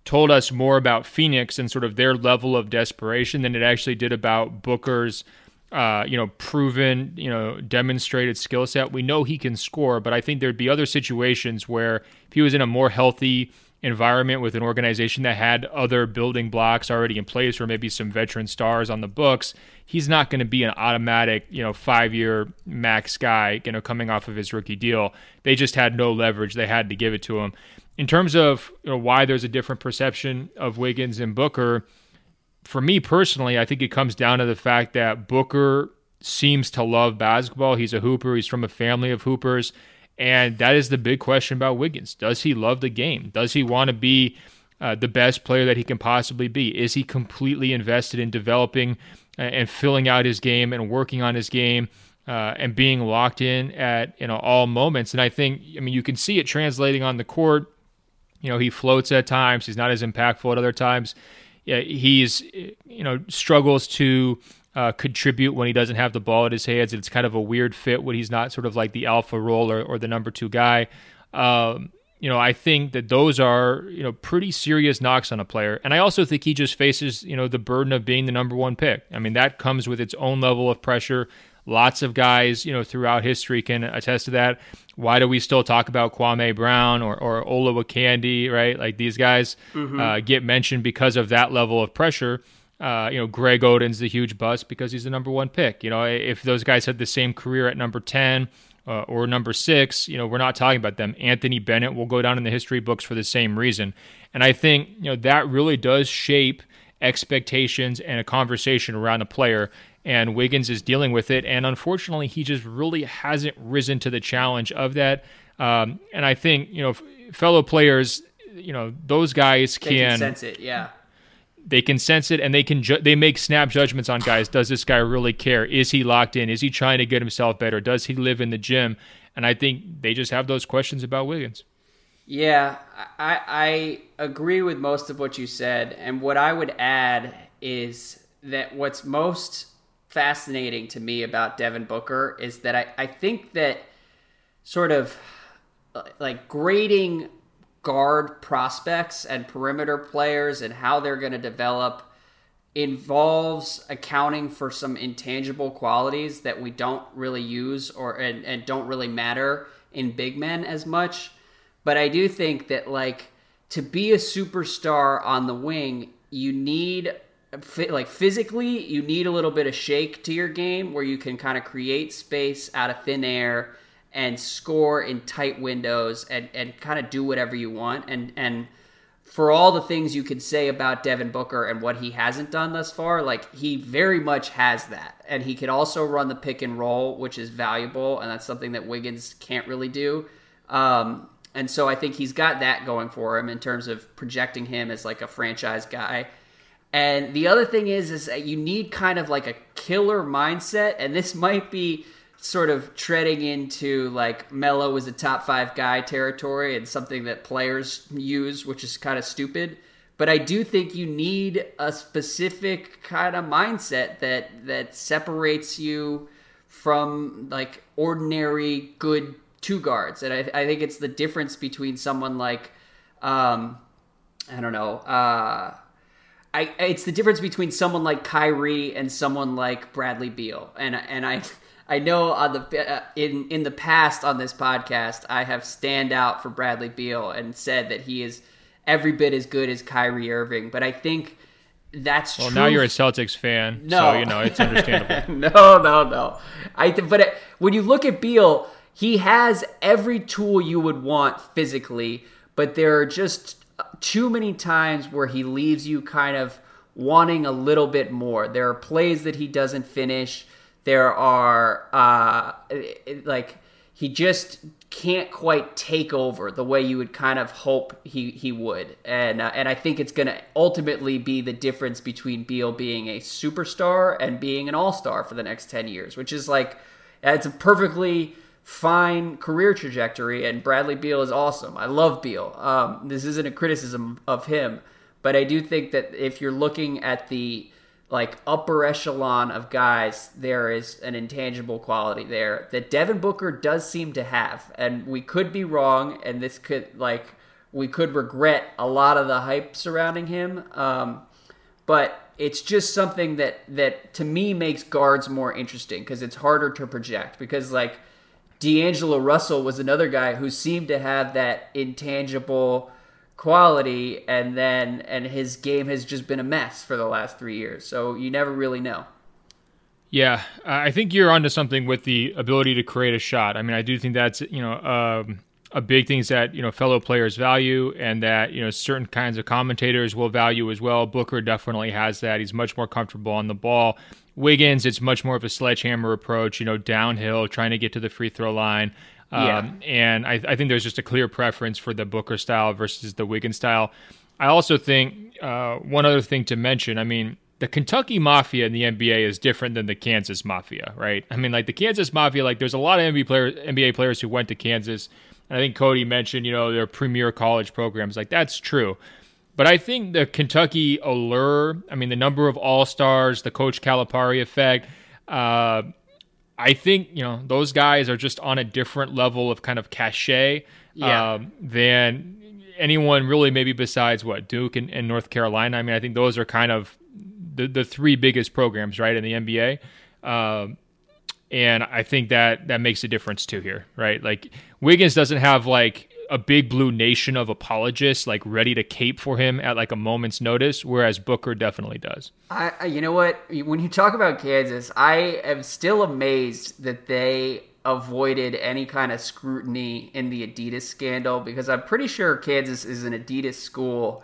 told us more about Phoenix and sort of their level of desperation than it actually did about Booker's, uh, you know, proven, you know, demonstrated skill set. We know he can score, but I think there'd be other situations where if he was in a more healthy environment with an organization that had other building blocks already in place or maybe some veteran stars on the books, he's not going to be an automatic, you know, five year max guy, you know, coming off of his rookie deal. They just had no leverage. They had to give it to him. In terms of you know, why there's a different perception of Wiggins and Booker, for me personally, I think it comes down to the fact that Booker seems to love basketball. He's a hooper, he's from a family of hoopers. And that is the big question about Wiggins. Does he love the game? Does he want to be uh, the best player that he can possibly be? Is he completely invested in developing uh, and filling out his game and working on his game uh, and being locked in at you know all moments? And I think I mean you can see it translating on the court. You know he floats at times. He's not as impactful at other times. Yeah, he's you know struggles to uh, contribute when he doesn't have the ball at his hands. It's kind of a weird fit when he's not sort of like the alpha role or, or the number two guy. Um, you know, I think that those are, you know, pretty serious knocks on a player. And I also think he just faces, you know, the burden of being the number one pick. I mean, that comes with its own level of pressure. Lots of guys, you know, throughout history can attest to that. Why do we still talk about Kwame Brown or, or Olowokandi, right? Like these guys mm-hmm. uh, get mentioned because of that level of pressure. Uh, you know, Greg Oden's the huge bust because he's the number one pick. You know, if those guys had the same career at number 10 uh, or number six, you know, we're not talking about them. Anthony Bennett will go down in the history books for the same reason. And I think, you know, that really does shape expectations and a conversation around a player. And Wiggins is dealing with it. And unfortunately, he just really hasn't risen to the challenge of that. Um, and I think, you know, fellow players, you know, those guys can, can sense it. Yeah they can sense it and they can ju- they make snap judgments on guys. Does this guy really care? Is he locked in? Is he trying to get himself better? Does he live in the gym? And I think they just have those questions about Wiggins. Yeah, I, I agree with most of what you said. And what I would add is that what's most fascinating to me about Devin Booker is that I, I think that sort of uh, like grading guard prospects and perimeter players and how they're going to develop involves accounting for some intangible qualities that we don't really use or and, and don't really matter in big men as much. But i do think that like to be a superstar on the wing you need like physically you need a little bit of shake to your game where you can kind of create space out of thin air and score in tight windows and, and kind of do whatever you want. And and for all the things you could say about Devin Booker and what he hasn't done thus far, like he very much has that. And he can also run the pick and roll, which is valuable, and that's something that Wiggins can't really do. Um, and so I think he's got that going for him in terms of projecting him as like a franchise guy. And the other thing is, is that you need kind of like a killer mindset, and this might be sort of treading into like Melo is a top five guy territory and something that players use, which is kind of stupid. But I do think you need a specific kind of mindset that that separates you from like ordinary good two guards, and I, I think it's the difference between someone like, um, I don't know, uh, I it's the difference between someone like Kyrie and someone like Bradley Beal, and and I I know on the uh, in in the past on this podcast, I have stand out for Bradley Beal and said that he is every bit as good as Kyrie Irving. But I think that's well. True. Now you're a Celtics fan, no. so you know it's (laughs) understandable. no, no, no. I th- but it, when you look at Beal, he has every tool you would want physically, but there are just too many times where he leaves you kind of wanting a little bit more. There are plays that he doesn't finish. There are uh, like he just can't quite take over the way you would kind of hope he, he would. And uh, and I think it's going to ultimately be the difference between Beal being a superstar and being an all-star for the next 10 years, which is like it's a perfectly fine career trajectory and Bradley Beal is awesome. I love Beal. Um, this isn't a criticism of him, but I do think that if you're looking at the like upper echelon of guys, there is an intangible quality there that Devin Booker does seem to have. And we could be wrong, and this could, like, we could regret a lot of the hype surrounding him. Um, but it's just something that, that to me makes guards more interesting because it's harder to project. Because, like, D'Angelo Russell was another guy who seemed to have that intangible quality and then and his game has just been a mess for the last three years. So you never really know. Yeah i think you're onto something with the ability to create a shot. I mean i do think that's you know um, a big thing that you know fellow players value and that you know certain kinds of commentators will value as well. Booker definitely has that. He's much more comfortable on the ball wiggins it's much more of a sledgehammer approach you know downhill trying to get to the free throw line yeah. Um, and I, I, think there's just a clear preference for the Booker style versus the Wiggins style. I also think uh, one other thing to mention. I mean, the Kentucky Mafia in the NBA is different than the Kansas Mafia, right? I mean, like the Kansas Mafia, like there's a lot of NBA players, NBA players who went to Kansas. And I think Cody mentioned, you know, their premier college programs. Like that's true. But I think the Kentucky allure, I mean, the number of all stars, the Coach Calipari effect, uh, I think you know those guys are just on a different level of kind of cachet yeah. um, than anyone really, maybe besides what Duke and, and, North Carolina. I mean, I think those are kind of the the three biggest programs, right, in the NBA. Um, and I think that that makes a difference too here, right? Like Wiggins doesn't have like a big blue nation of apologists like ready to cape for him at like a moment's notice, whereas Booker definitely does. I, you know what? When you talk about Kansas, I am still amazed that they avoided any kind of scrutiny in the Adidas scandal because I'm pretty sure Kansas is an Adidas school,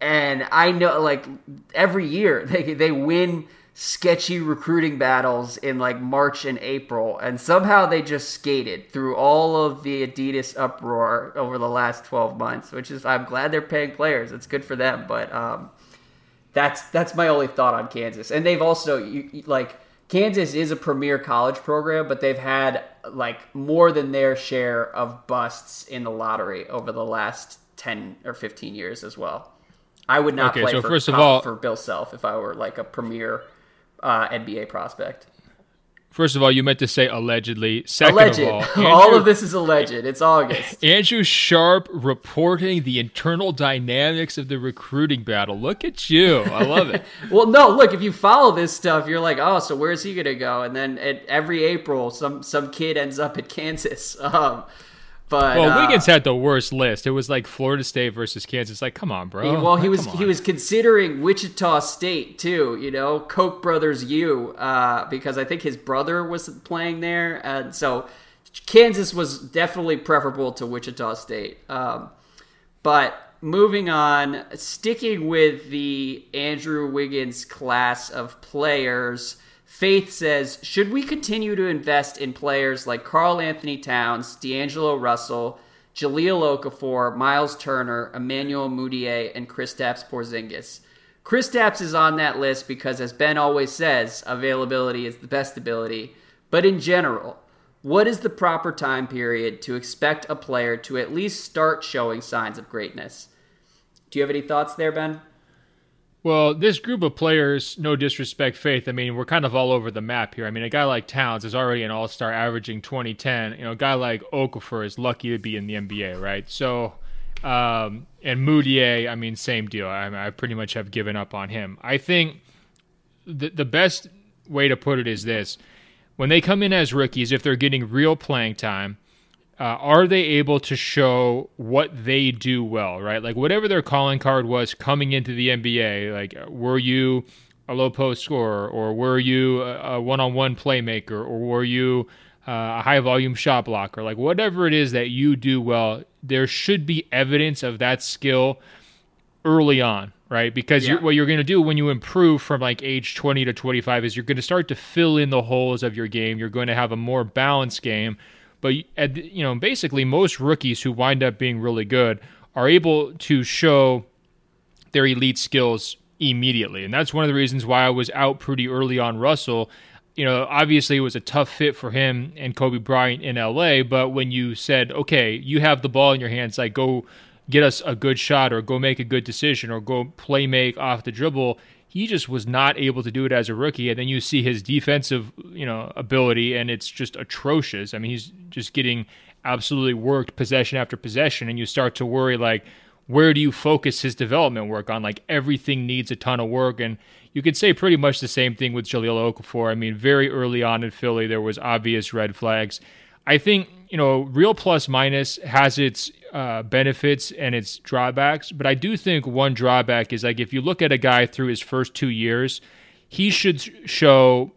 and I know like every year (laughs) they they win sketchy recruiting battles in like March and April, and somehow they just skated through all of the Adidas uproar over the last 12 months, which is I'm glad they're paying players. It's good for them, but um, that's that's my only thought on Kansas. And they've also you, like Kansas is a premier college program, but they've had like more than their share of busts in the lottery over the last 10 or 15 years as well. I would not okay, play so for, first of all, for Bill Self if I were like a premier uh, NBA prospect. First of all, you meant to say allegedly. Second alleged. of all, (laughs) Andrew, all of this is alleged. It's August. (laughs) Andrew Sharp reporting the internal dynamics of the recruiting battle. Look at you. I love it. (laughs) well, no, look, if you follow this stuff, you're like, oh, so where's he going to go? And then at every April, some some kid ends up at Kansas. Um, but well, uh, Wiggins had the worst list. It was like Florida State versus Kansas. Like, come on, bro. He, well, he was he was considering Wichita State too. You know, Koch brothers U, uh, because I think his brother was playing there, and so Kansas was definitely preferable to Wichita State. Um, but moving on, sticking with the Andrew Wiggins class of players. Faith says, should we continue to invest in players like Karl-Anthony Towns, D'Angelo Russell, Jahlil Okafor, Miles Turner, Emmanuel Mudiay, and Kristaps Porzingis? Kristaps is on that list because, as Ben always says, availability is the best ability. But in general, what is the proper time period to expect a player to at least start showing signs of greatness? Do you have any thoughts there, Ben? Well, this group of players, no disrespect, Faith. I mean, we're kind of all over the map here. I mean, a guy like Towns is already an All Star, averaging 2010. You know, a guy like Okafor is lucky to be in the NBA, right? So, um, and Mudiay, I mean, same deal. I, I pretty much have given up on him. I think the the best way to put it is this: when they come in as rookies, if they're getting real playing time uh, are they able to show what they do well, right? Like whatever their calling card was coming into the NBA, like were you a low post scorer, or were you a one on one playmaker, or were you uh, a high volume shot blocker, like whatever it is that you do well, there should be evidence of that skill early on, right? Because yeah. you're, what you're going to do when you improve from like age 20 to 25 is you're going to start to fill in the holes of your game. You're going to have a more balanced game. But you know, basically, most rookies who wind up being really good are able to show their elite skills immediately, and that's one of the reasons why I was out pretty early on Russell. You know, obviously it was a tough fit for him and Kobe Bryant in LA, but when you said, "Okay, you have the ball in your hands, like go get us a good shot or go make a good decision or go play make off the dribble. He just was not able to do it as a rookie. And then you see his defensive, you know, ability and it's just atrocious. I mean, he's just getting absolutely worked possession after possession and you start to worry like where do you focus his development work on? Like everything needs a ton of work and you could say pretty much the same thing with Jahlil Okafor. I mean, very early on in Philly there was obvious red flags. I think, you know, real plus minus has its uh, benefits and its drawbacks. But I do think one drawback is like if you look at a guy through his first two years, he should show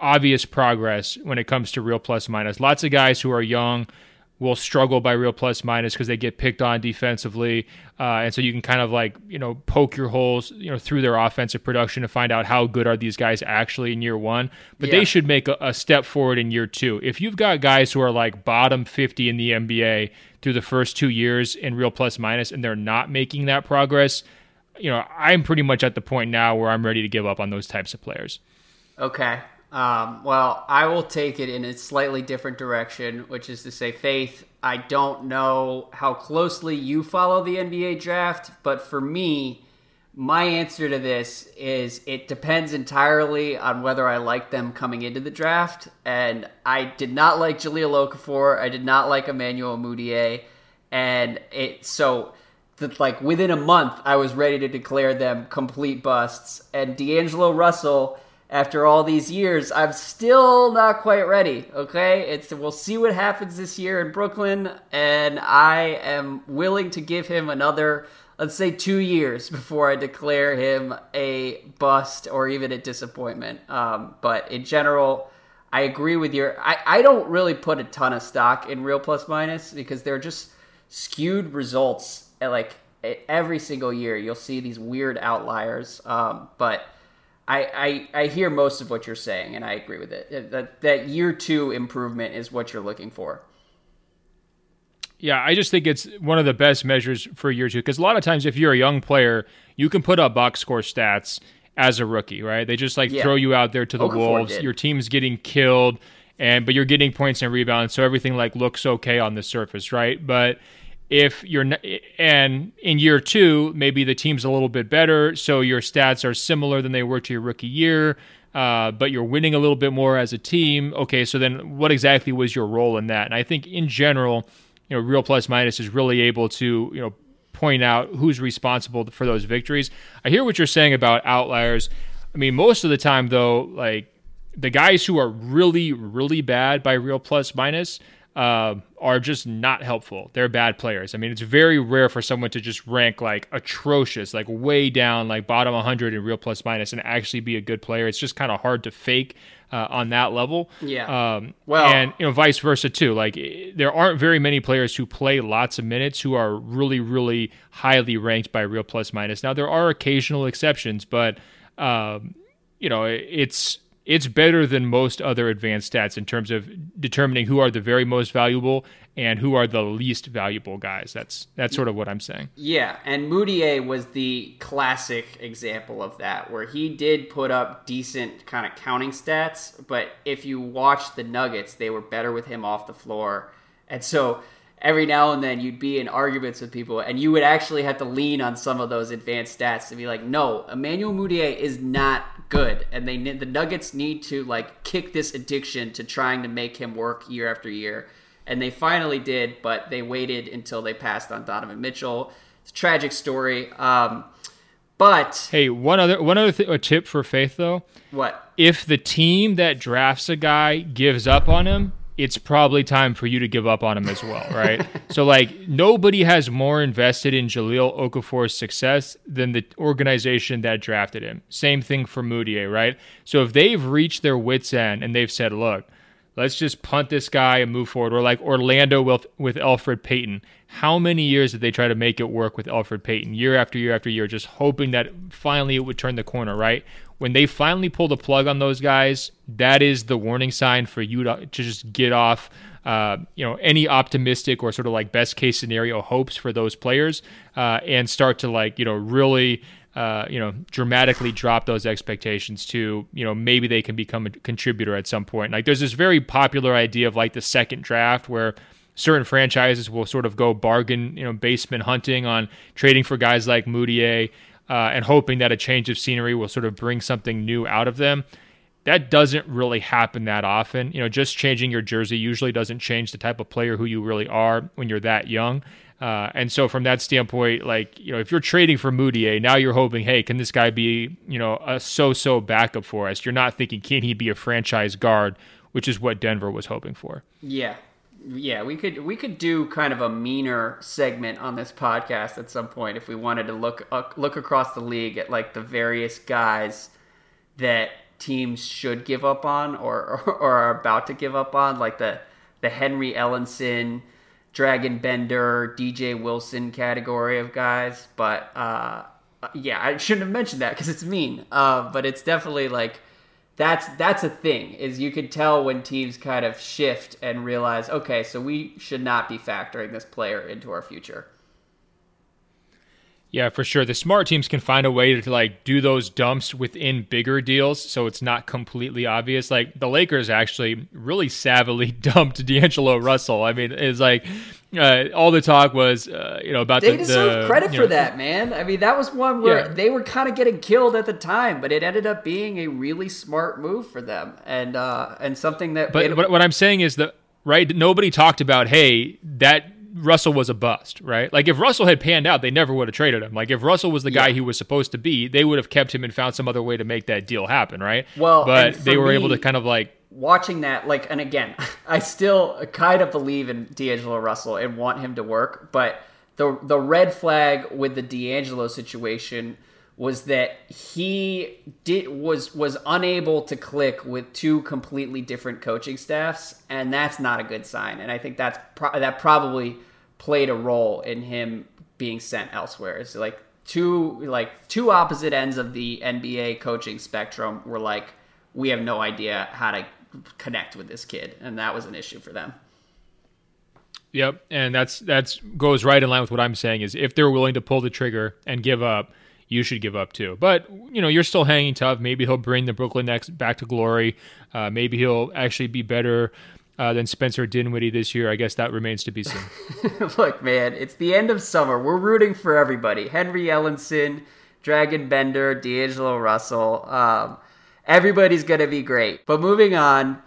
obvious progress when it comes to real plus minus. Lots of guys who are young will struggle by real plus minus because they get picked on defensively, uh, and so you can kind of like you know poke your holes you know through their offensive production to find out how good are these guys actually in year one. But yeah. they should make a, a step forward in year two. If you've got guys who are like bottom fifty in the NBA through the first two years in real plus minus and they're not making that progress, you know, I'm pretty much at the point now where I'm ready to give up on those types of players. Okay. Um, well, I will take it in a slightly different direction, which is to say, Faith, I don't know how closely you follow the NBA draft, but for me, my answer to this is it depends entirely on whether I like them coming into the draft. And I did not like Jahlil Okafor. I did not like Emmanuel Mudiay. And it so that like within a month I was ready to declare them complete busts. And D'Angelo Russell, after all these years, I'm still not quite ready. Okay, it's we'll see what happens this year in Brooklyn, and I am willing to give him another let's say two years (laughs) before I declare him a bust or even a disappointment. Um, but in general, I agree with your. I, I don't really put a ton of stock in real plus minus because they're just skewed results. At like every single year, you'll see these weird outliers. Um, but I, I I hear most of what you're saying, and I agree with it. That that year two improvement is what you're looking for. Yeah, I just think it's one of the best measures for year two because a lot of times if you're a young player, you can put up box score stats as a rookie, right? They just like yeah. throw you out there to the Okafor wolves. Did. Your team's getting killed, and but you're getting points and rebounds, so everything like looks okay on the surface, right? But if you're and in year two, maybe the team's a little bit better, so your stats are similar than they were to your rookie year. Uh, but you're winning a little bit more as a team. Okay, so then what exactly was your role in that? And I think in general, you know, real plus minus is really able to, you know, point out who's responsible for those victories. I hear what you're saying about outliers. I mean, most of the time though, like the guys who are really, really bad by real plus minus uh, are just not helpful. They're bad players. I mean, it's very rare for someone to just rank like atrocious, like way down, like bottom 100 in real plus minus, and actually be a good player. It's just kind of hard to fake uh, on that level. Yeah. Um, well, and you know, vice versa too. Like there aren't very many players who play lots of minutes who are really, really highly ranked by real plus minus. Now there are occasional exceptions, but um, you know, it's it's better than most other advanced stats in terms of determining who are the very most valuable and who are the least valuable guys. That's that's sort of what I'm saying. Yeah, and Mudiay was the classic example of that, where he did put up decent kind of counting stats, but if you watch the Nuggets, they were better with him off the floor, and so every now and then you'd be in arguments with people, and you would actually have to lean on some of those advanced stats to be like, no, Emmanuel Mudiay is not good, and they the Nuggets need to like kick this addiction to trying to make him work year after year and they finally did, but they waited until they passed on Donovan Mitchell. It's a tragic story. Um, but hey, one other one other th- a tip for Faith though. What if the team that drafts a guy gives up on him? It's probably time for you to give up on him as well, right? (laughs) so like nobody has more invested in Jahlil Okafor's success than the organization that drafted him. Same thing for Mudiay, right? So if they've reached their wits end and they've said, look let's just punt this guy and move forward. Or like Orlando with with Elfrid Payton. How many years did they try to make it work with Elfrid Payton? Year after year after year, just hoping that finally it would turn the corner, right? When they finally pull the plug on those guys, that is the warning sign for you to, to just get off uh, you know any optimistic or sort of like best case scenario hopes for those players uh, and start to like you know really uh, you know, dramatically drop those expectations to, you know, maybe they can become a contributor at some point. Like there's this very popular idea of like the second draft where certain franchises will sort of go bargain, you know, basement hunting on trading for guys like Mudiay uh, and hoping that a change of scenery will sort of bring something new out of them. That doesn't really happen that often. You know, just changing your jersey usually doesn't change the type of player who you really are when you're that young. Uh, and so from that standpoint, like, you know, if you're trading for Mudiay, now you're hoping, hey, can this guy be, you know, a so-so backup for us? You're not thinking, can he be a franchise guard, which is what Denver was hoping for. Yeah. Yeah, we could we could do kind of a meaner segment on this podcast at some point if we wanted to look uh, look across the league at like the various guys that teams should give up on or, or, (laughs) or are about to give up on, like the the Henry Ellenson, Dragan Bender, DJ Wilson category of guys. But uh, yeah, I shouldn't have mentioned that because it's mean. Uh, but it's definitely like that's that's a thing. Is you could tell when teams kind of shift and realize, okay, so we should not be factoring this player into our future. Yeah, for sure. The smart teams can find a way to like do those dumps within bigger deals so it's not completely obvious. Like the Lakers actually really savvily (laughs) dumped D'Angelo Russell. I mean, it's like uh, all the talk was, uh, you know, about they the, deserve the, credit for know, that, man. I mean, that was one where Yeah. they were kind of getting killed at the time, but it ended up being a really smart move for them, and uh, and something that But, it- but what I'm saying is that right, nobody talked about hey that Russell was a bust, right? Like if Russell had panned out, they never would have traded him. Like if Russell was the guy Yeah. he was supposed to be, they would have kept him and found some other way to make that deal happen, right? Well, but they were able to kind of like watching that, like, and again, (laughs) I still kind of believe in D'Angelo Russell and want him to work, but the the red flag with the D'Angelo situation was that he did was was unable to click with two completely different coaching staffs, and that's not a good sign. And I think that's pro- that probably played a role in him being sent elsewhere. It's like two like two opposite ends of the NBA coaching spectrum were like we have no idea how to connect with this kid, and that was an issue for them. Yep, and that's that's goes right in line with what I'm saying is if they're willing to pull the trigger and give up, you should give up too. But you know you're still hanging tough. Maybe he'll bring the Brooklyn Nets back to glory. Uh, maybe he'll actually be better uh, than Spencer Dinwiddie this year. I guess that remains to be seen. (laughs) Look, man, it's the end of summer. We're rooting for everybody. Henry Ellenson, Dragan Bender, D'Angelo Russell. Um, everybody's going to be great. But moving on,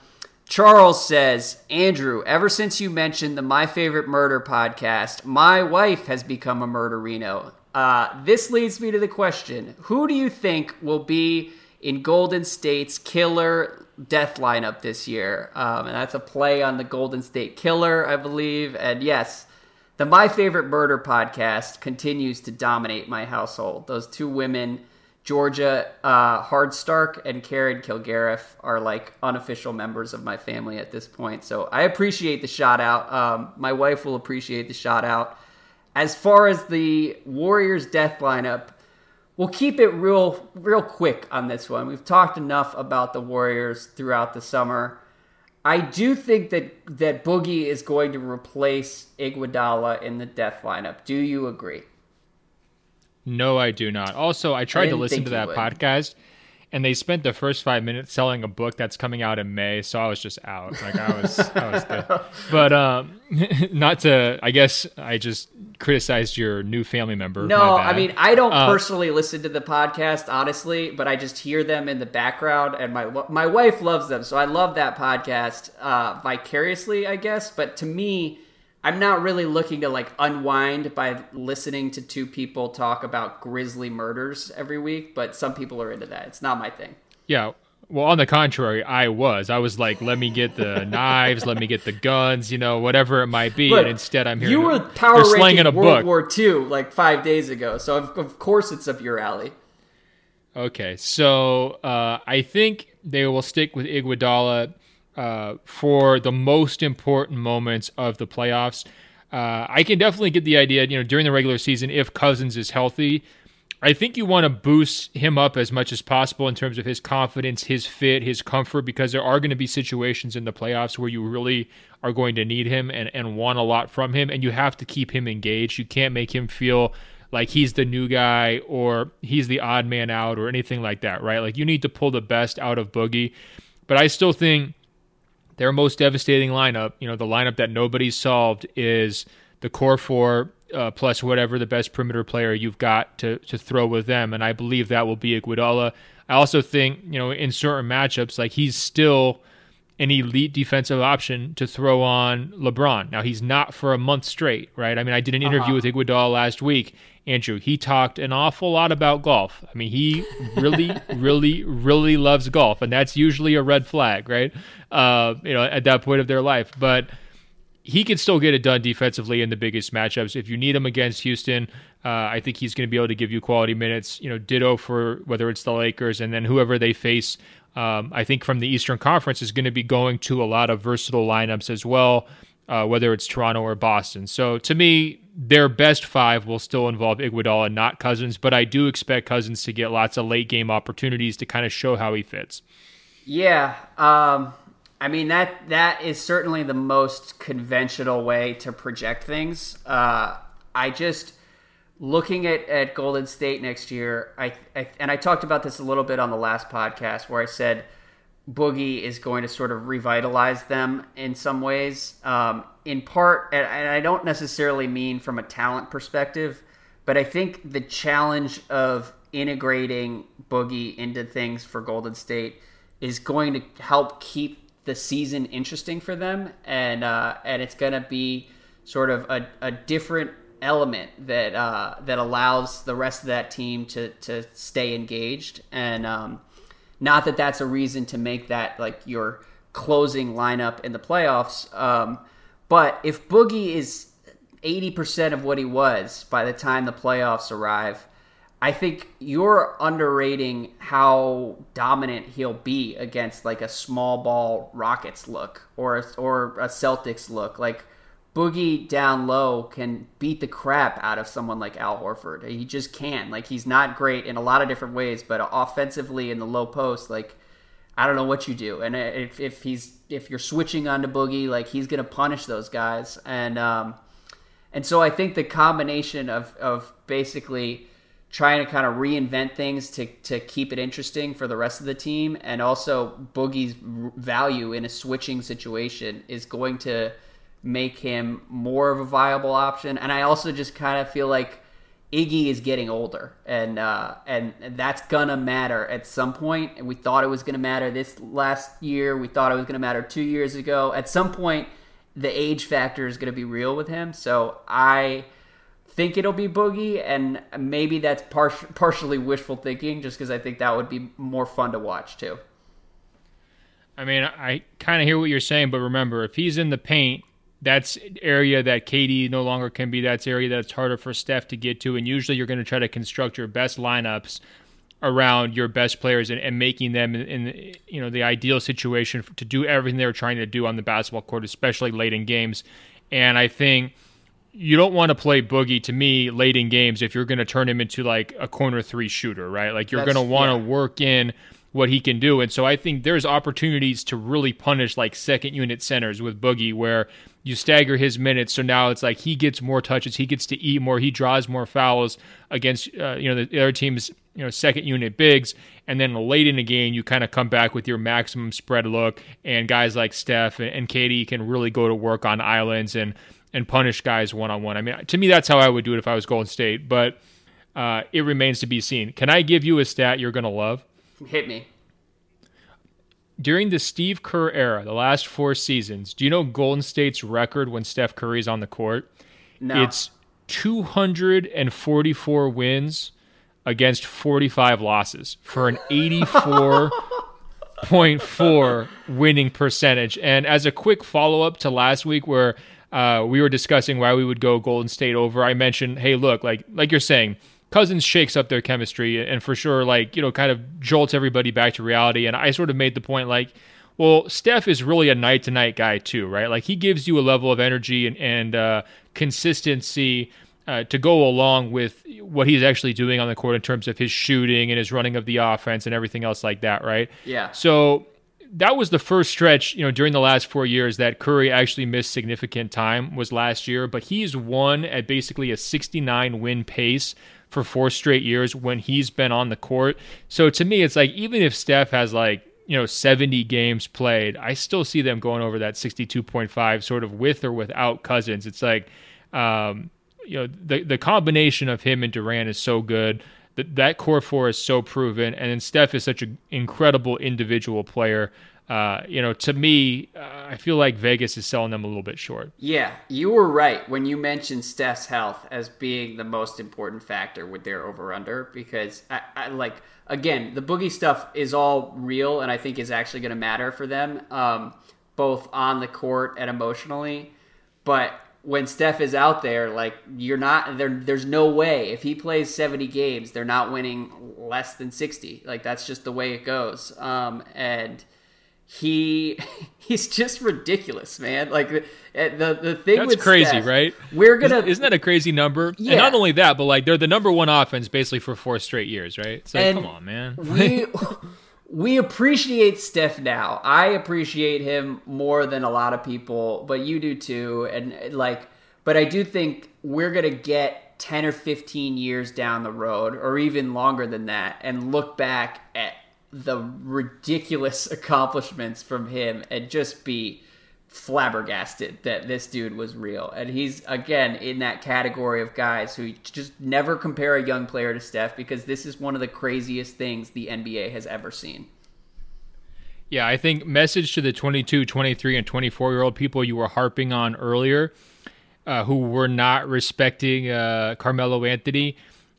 Charles says, Andrew, ever since you mentioned the My Favorite Murder podcast, my wife has become a murderino. Uh, this leads me to the question Who do you think will be in Golden State's killer death lineup this year? Um, and that's a play on the Golden State Killer, I believe. And yes, the My Favorite Murder podcast continues to dominate my household. Those two women, Georgia uh, Hardstark and Karen Kilgariff, are like unofficial members of my family at this point. So I appreciate the shout out. Um, my wife will appreciate the shout out. As far as the Warriors death lineup, we'll keep it real real quick on this one. We've talked enough about the Warriors throughout the summer. I do think that that Boogie is going to replace Iguodala in the death lineup. Do you agree? No, I do not. Also, I tried to listen to that would. podcast, and they spent the first five minutes selling a book that's coming out in May. So I was just out. Like I was, I was good. (laughs) But um, (laughs) not to. I guess I just criticized your new family member. No, I mean I don't Uh, personally listen to the podcast honestly, but I just hear them in the background, and my my wife loves them, so I love that podcast uh, vicariously, I guess. But to me, I'm not really looking to like unwind by listening to two people talk about grisly murders every week. But some people are into that. It's not my thing. Yeah. Well, on the contrary, I was. I was like, let me get the (laughs) knives, let me get the guns, you know, whatever it might be. Look, and instead, I'm here. You were power ranking a World book. War II like five days ago, so of, of course it's up your alley. Okay, so uh, I think they will stick with Iguodala. Uh, for the most important moments of the playoffs. Uh, I can definitely get the idea, you know, during the regular season, if Cousins is healthy, I think you want to boost him up as much as possible in terms of his confidence, his fit, his comfort, because there are going to be situations in the playoffs where you really are going to need him and, and want a lot from him, and you have to keep him engaged. You can't make him feel like he's the new guy or he's the odd man out or anything like that, right? Like you need to pull the best out of Boogie. But I still think their most devastating lineup, you know, the lineup that nobody's solved is the core four uh, plus whatever the best perimeter player you've got to to throw with them, and I believe that will be Iguodala. I also think you know in certain matchups, like he's still an elite defensive option to throw on LeBron. Now he's not for a month straight, right? I mean, I did an interview uh-huh. with Iguodala last week, Andrew. He talked an awful lot about golf. I mean, he really, (laughs) really, really loves golf, and that's usually a red flag, right? Uh, you know, at that point of their life, but he can still get it done defensively in the biggest matchups. If you need him against Houston, uh, I think he's going to be able to give you quality minutes. You know, ditto for whether it's the Lakers and then whoever they face. Um, I think from the Eastern Conference is going to be going to a lot of versatile lineups as well, uh, whether it's Toronto or Boston. So to me, their best five will still involve Iguodala not Cousins, but I do expect Cousins to get lots of late game opportunities to kind of show how he fits. Yeah. Um I mean that that is certainly the most conventional way to project things. Uh, I just looking at, at Golden State next year. I, I and I talked about this a little bit on the last podcast where I said Boogie is going to sort of revitalize them in some ways. Um, in part, and I don't necessarily mean from a talent perspective, but I think the challenge of integrating Boogie into things for Golden State is going to help keep the season interesting for them, and uh, and it's going to be sort of a, a different element that uh, that allows the rest of that team to to stay engaged, and um, not that that's a reason to make that like your closing lineup in the playoffs. Um, but if Boogie is eighty percent of what he was by the time the playoffs arrive I think you're underrating how dominant he'll be against like a small ball Rockets look or or a Celtics look. Like Boogie down low can beat the crap out of someone like Al Horford. He just can. Like he's not great in a lot of different ways, but offensively in the low post, like I don't know what you do. And if, if he's if you're switching onto Boogie, like he's gonna punish those guys. And um, and so I think the combination of of basically trying to kind of reinvent things to, to keep it interesting for the rest of the team. And also, Boogie's value in a switching situation is going to make him more of a viable option. And I also just kind of feel like Iggy is getting older, and uh, and that's gonna matter at some point. And we thought it was gonna matter this last year. We thought it was gonna matter two years ago. At some point, the age factor is gonna be real with him. So I think it'll be Boogie, and maybe that's par- partially wishful thinking, just because I think that would be more fun to watch too. I mean, I kind of hear what you're saying, but remember, if he's in the paint, that's area that KD no longer can be. That's area that's harder for Steph to get to, and usually you're going to try to construct your best lineups around your best players and, and making them in, in, you know the ideal situation to do everything they're trying to do on the basketball court, especially late in games. And I think you don't want to play Boogie to me late in games if you're going to turn him into like a corner three shooter, right? Like you're going to want to yeah. work in what he can do. And so I think there's opportunities to really punish like second unit centers with Boogie where you stagger his minutes. So now it's like he gets more touches, he gets to eat more, he draws more fouls against uh, you know the other team's you know second unit bigs, and then late in the game you kind of come back with your maximum spread look, and guys like Steph and, KD can really go to work on islands and and punish guys one on one. I mean, to me, that's how I would do it if I was Golden State, but uh, it remains to be seen. Can I give you a stat you're going to love? Hit me. During the Steve Kerr era, the last four seasons, do you know Golden State's record when Steph Curry's on the court? No. It's 244 wins against 45 losses for an 84.4 (laughs) winning percentage. And as a quick follow up to last week, where uh, we were discussing why we would go Golden State over. I mentioned, hey, look, like like you're saying, Cousins shakes up their chemistry and for sure, like you know, kind of jolts everybody back to reality. And I sort of made the point, like, Well, Steph is really a night to night guy too, right? Like he gives you a level of energy and, and uh, consistency uh, to go along with what he's actually doing on the court in terms of his shooting and his running of the offense and everything else like that, right? Yeah. So that was the first stretch, you know, during the last four years that Curry actually missed significant time was last year, but he's won at basically a 69 win pace for four straight years when he's been on the court. So to me, it's like even if Steph has like you know 70 games played, I still see them going over that 62.5 sort of with or without Cousins. It's like um, you know the the combination of him and Durant is so good. That that core four is so proven, and then Steph is such an incredible individual player. Uh, you know, to me, uh, I feel like Vegas is selling them a little bit short. Yeah, you were right when you mentioned Steph's health as being the most important factor with their over under because I, I, like again the boogie stuff is all real and I think is actually going to matter for them, um, both on the court and emotionally. But when Steph is out there, like you're not there. There's no way if he plays 70 games, they're not winning less than 60. Like that's just the way it goes. Um, and he (laughs) he's just ridiculous, man. Like the the, the thing that's with crazy, Steph, right? We're gonna isn't, isn't that a crazy number? Yeah. And not only that, but like they're the number one offense basically for four straight years, right? Like, And come on, man. we (laughs) we appreciate Steph now. I appreciate him more than a lot of people, but you do too. And like, but I do think we're gonna get ten or fifteen years down the road, or even longer than that, and look back at the ridiculous (laughs) accomplishments from him and just be flabbergasted that this dude was real. And he's again in that category of guys who just never compare a young player to Steph because this is one of the craziest things the NBA has ever seen. Yeah, I think message to the 22, 23, and 24 year old people you were harping on earlier uh, who were not respecting uh, Carmelo Anthony.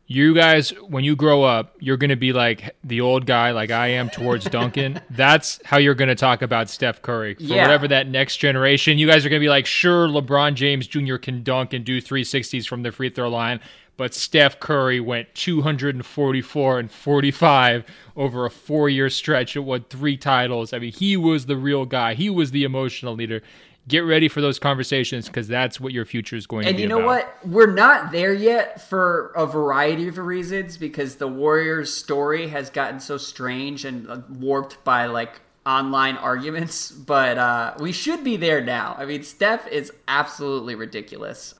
You guys, when you grow up, you're going to be like the old guy, like I am towards Duncan. (laughs) That's how you're going to talk about Steph Curry. For Yeah. whatever that next generation, you guys are going to be like, sure, LeBron James Jr. can dunk and do 360s from the free throw line, but Steph Curry went 244 and 45 over a four year stretch and won three titles. I mean, he was the real guy, he was the emotional leader. Get ready for those conversations because that's what your future is going to be. And you know about. what? We're not there yet for a variety of reasons because the Warriors' story has gotten so strange and uh, warped by like online arguments. (laughs) But uh, we should be there now. I mean, Steph is absolutely ridiculous.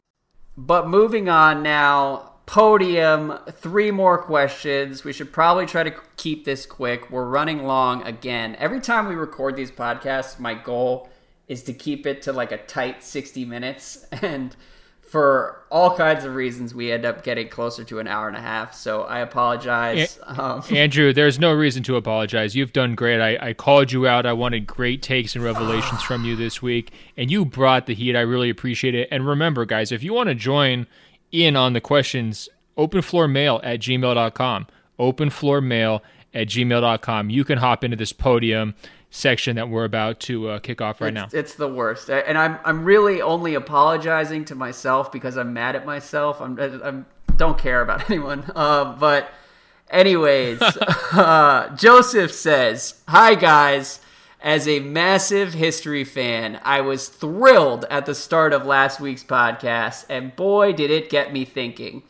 But moving on now, podium, three more questions. We should probably try to keep this quick. We're running long again. Every time we record these podcasts, my goal is to keep it to like a tight 60 minutes. (laughs) And for all kinds of reasons, we end up getting closer to an hour and a half. So I apologize. Um, (laughs) Andrew, there's no reason to apologize. You've done great. I, I called you out. I wanted great takes and revelations from you this week, and you brought the heat. I really appreciate it. And remember, guys, if you want to join in on the questions, openfloormail at gmail.com. Openfloormail at gmail.com. You can hop into this podium section that we're about to uh, kick off right now. It's, it's the worst, and I'm I'm really only apologizing to myself because I'm mad at myself. I'm I'm don't care about (laughs) anyone. Uh, but anyways, (laughs) uh, Joseph says, "Hi guys." As a massive history fan, I was thrilled at the start of last week's podcast, and boy, did it get me thinking.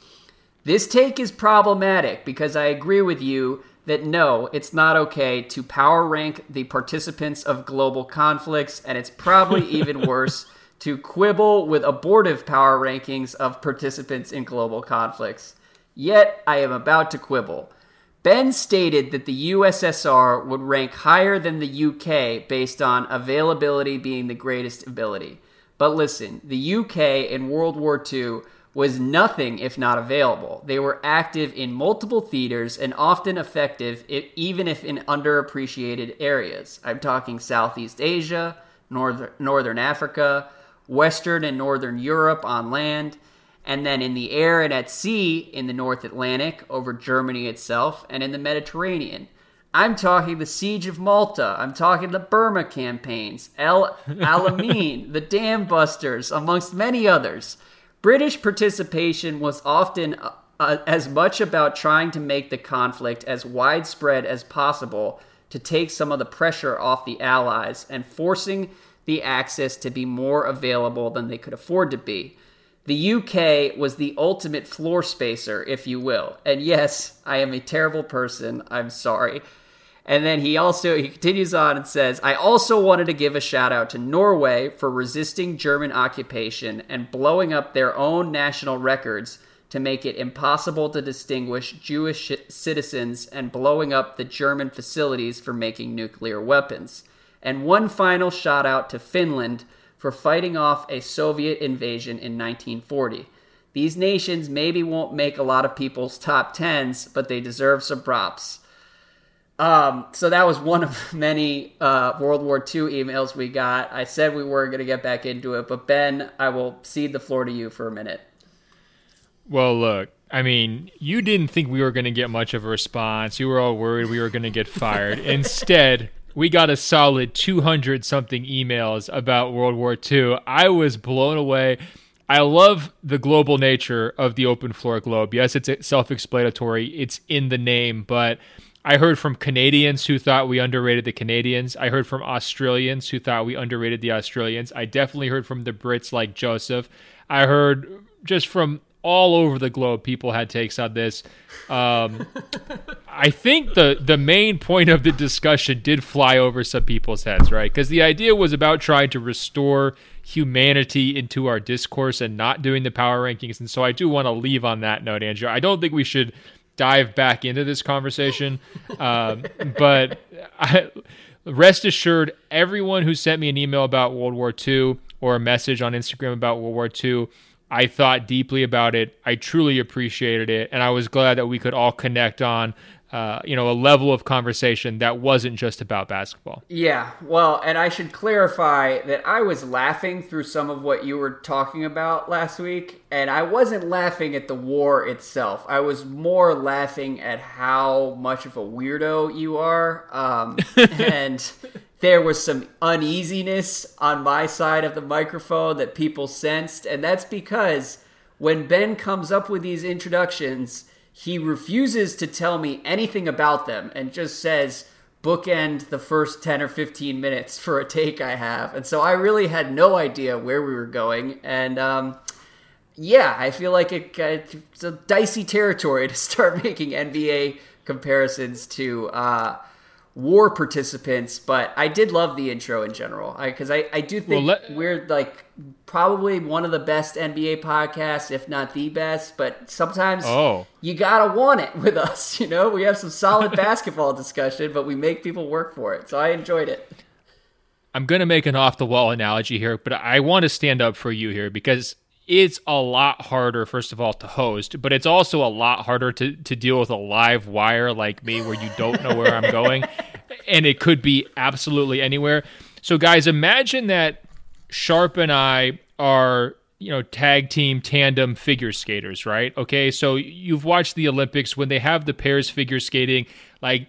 This take is problematic because I agree with you that no, it's not okay to power rank the participants of global conflicts, and it's probably (laughs) even worse to quibble with abortive power rankings of participants in global conflicts. Yet, I am about to quibble. Ben stated that the USSR would rank higher than the UK based on availability being the greatest ability. But listen, the UK in World War II was nothing if not available. They were active in multiple theaters and often effective, i- even if in underappreciated areas. I'm talking Southeast Asia, Northern, Northern Africa, Western and Northern Europe on land, and then in the air and at sea in the North Atlantic over Germany itself, and in the Mediterranean. I'm talking the Siege of Malta. I'm talking the Burma campaigns, El Alamein, (laughs) the Dam Busters, amongst many others. British participation was often uh, as much about trying to make the conflict as widespread as possible to take some of the pressure off the Allies and forcing the Axis to be more available than they could afford to be. The UK was the ultimate floor spacer, if you will. And yes, I am a terrible person. I'm sorry. And then he also he continues on and says, "I also wanted to give a shout out to Norway for resisting German occupation and blowing up their own national records to make it impossible to distinguish Jewish citizens and blowing up the German facilities for making nuclear weapons." And one final shout out to Finland for fighting off a Soviet invasion in 1940. These nations maybe won't make a lot of people's top tens, but they deserve some props. Um, so that was one of (laughs) many uh, World War II emails we got. I said we were going to get back into it, but Ben, I will cede the floor to you for a minute. Well, look, I mean, you didn't think we were going to get much of a response. You were all worried we were going to get fired. (laughs) Instead, we got a solid 200 something emails about World War II. I was blown away. I love the global nature of the open floor globe. Yes, it's self explanatory, it's in the name, but I heard from Canadians who thought we underrated the Canadians. I heard from Australians who thought we underrated the Australians. I definitely heard from the Brits like Joseph. I heard just from all over the globe people had takes on this. Um, (laughs) I think the the main point of the discussion did fly over some people's heads, right? Because the idea was about trying to restore humanity into our discourse and not doing the power rankings. And so I do want to leave on that note, Andrew. I don't think we should dive back into this conversation, um, but I, rest assured, everyone who sent me an email about World War II or a message on Instagram about World War II I thought deeply about it. I truly appreciated it, and I was glad that we could all connect on, uh, you know, a level of conversation that wasn't just about basketball. Yeah, well, and I should clarify that I was laughing through some of what you were talking about last week, and I wasn't laughing at the war itself. I was more laughing at how much of a weirdo you are, um, (laughs) and there was some uneasiness on my side of the microphone that people sensed, and that's because when Ben comes up with these introductions, he refuses to tell me anything about them and just says, bookend the first 10 or 15 minutes for a take I have. And so I really had no idea where we were going. And um, yeah, I feel like it, it's a dicey territory (laughs) to start making NBA comparisons to. Uh, war participants, but I did love the intro in general because I, I, I, do think well, let, we're like probably one of the best NBA podcasts, if not the best. But sometimes oh. you gotta want it with us. (laughs) You know, we have some solid (laughs) basketball discussion, but we make people work for it. So I enjoyed it. I'm gonna make an off the wall analogy here, but I want to stand up for you here because it's a lot harder, first of all, to host, but it's also a lot harder to, to deal with a live wire like me where you don't know where I'm going. (laughs) And it could be absolutely anywhere. So, guys, imagine that Sharp and I are, you know, tag team tandem figure skaters, right? Okay. So you've watched the Olympics when they have the pairs figure skating, like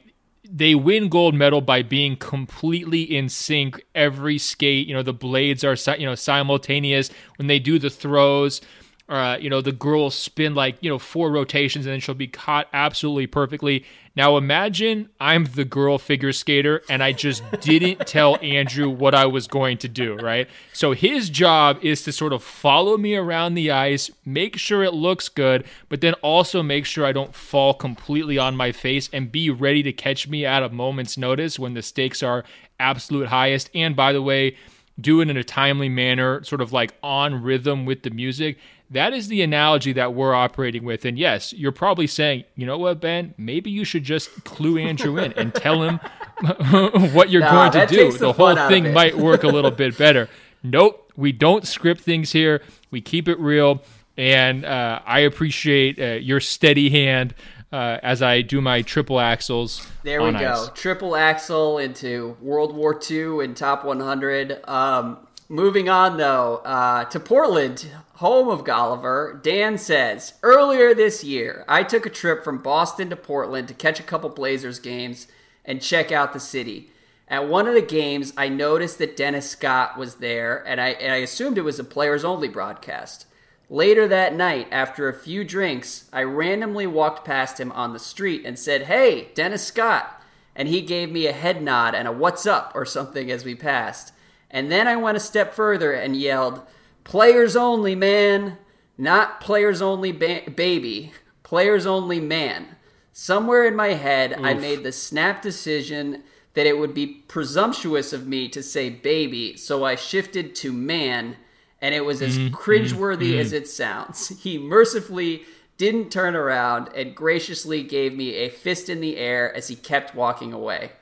they win gold medal by being completely in sync. Every skate you know the blades are you know simultaneous. When they do the throws uh, you know the girl spin like you know four rotations and then she'll be caught absolutely perfectly now imagine I'm the girl figure skater and I just didn't tell Andrew what I was going to do, right? So his job is to sort of follow me around the ice, make sure it looks good, but then also make sure I don't fall completely on my face and be ready to catch me at a moment's notice when the stakes are absolute highest. And by the way, do it in a timely manner, sort of like on rhythm with the music. That is the analogy that we're operating with. And yes, you're probably saying, you know what, Ben? Maybe you should just clue Andrew in and tell him (laughs) what you're going to do. The, the whole thing might work a little bit better. (laughs) Nope, we don't script things here. We keep it real. And uh, I appreciate uh, your steady hand uh, as I do my triple axels. There we go. Ice. Triple axel into World War II and top 100. Um, moving on, though, uh, to Portland, home of Golliver. Dan says, Earlier this year, I took a trip from Boston to Portland to catch a couple Blazers games and check out the city. At one of the games, I noticed that Dennis Scott was there, and I, and I assumed it was a players only broadcast. Later that night, after a few drinks, I randomly walked past him on the street and said, Hey, Dennis Scott. and he gave me a head nod and a what's up or something as we passed. And then I went a step further and yelled, Players only, man! Not players only ba- baby, players only man. Somewhere in my head, Oof. I made the snap decision that it would be presumptuous of me to say baby, so I shifted to man, and it was as mm-hmm. cringeworthy mm-hmm. as it sounds. (laughs) He mercifully didn't turn around and graciously gave me a fist in the air as he kept walking away.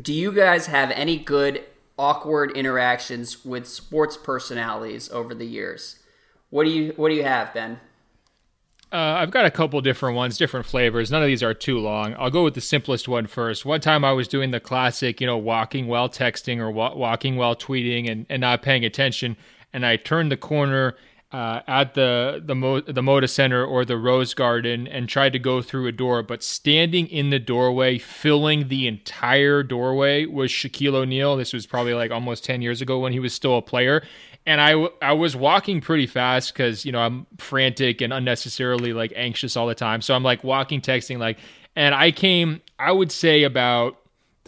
Do you guys have any good awkward interactions with sports personalities over the years? What do you what do you have, Ben? Uh, I've got a couple different ones, different flavors. None of these are too long. I'll go with the simplest one first. One time I was doing the classic, you know, walking while texting or wa- walking while tweeting and, and not paying attention. And I turned the corner uh, at the the Mo- the Moda Center or the Rose Garden and tried to go through a door, but standing in the doorway, filling the entire doorway, was Shaquille O'Neal. This was probably like almost ten years ago when he was still a player, and I I was walking pretty fast because you know I'm frantic and unnecessarily like anxious all the time. So I'm like walking, texting, like, and I came, I would say about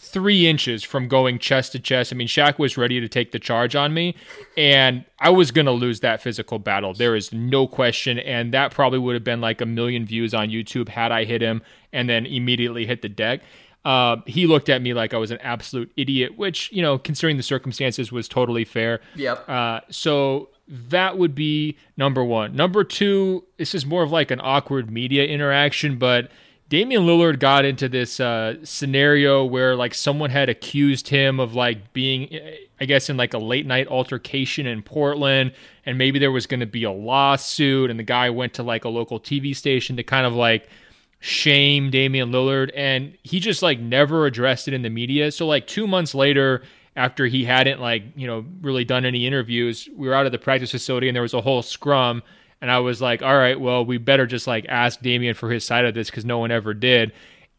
three inches from going chest to chest. I mean, Shaq was ready to take the charge on me, and I was going to lose that physical battle. There is no question. And that probably would have been like a million views on YouTube had I hit him and then immediately hit the deck. Uh, he looked at me like I was an absolute idiot, which, you know, considering the circumstances, was totally fair. Yep. Uh, so that would be number one. Number two, this is more of like an awkward media interaction, but Damian Lillard got into this uh, scenario where like someone had accused him of like being, I guess, in like a late night altercation in Portland, and maybe there was going to be a lawsuit, and the guy went to like a local TV station to kind of like shame Damian Lillard, and he just like never addressed it in the media. So like two months later, after he hadn't like you know really done any interviews, we were out of the practice facility, and there was a whole scrum and I was like, all right, well, we better just like ask Damian for his side of this because no one ever did.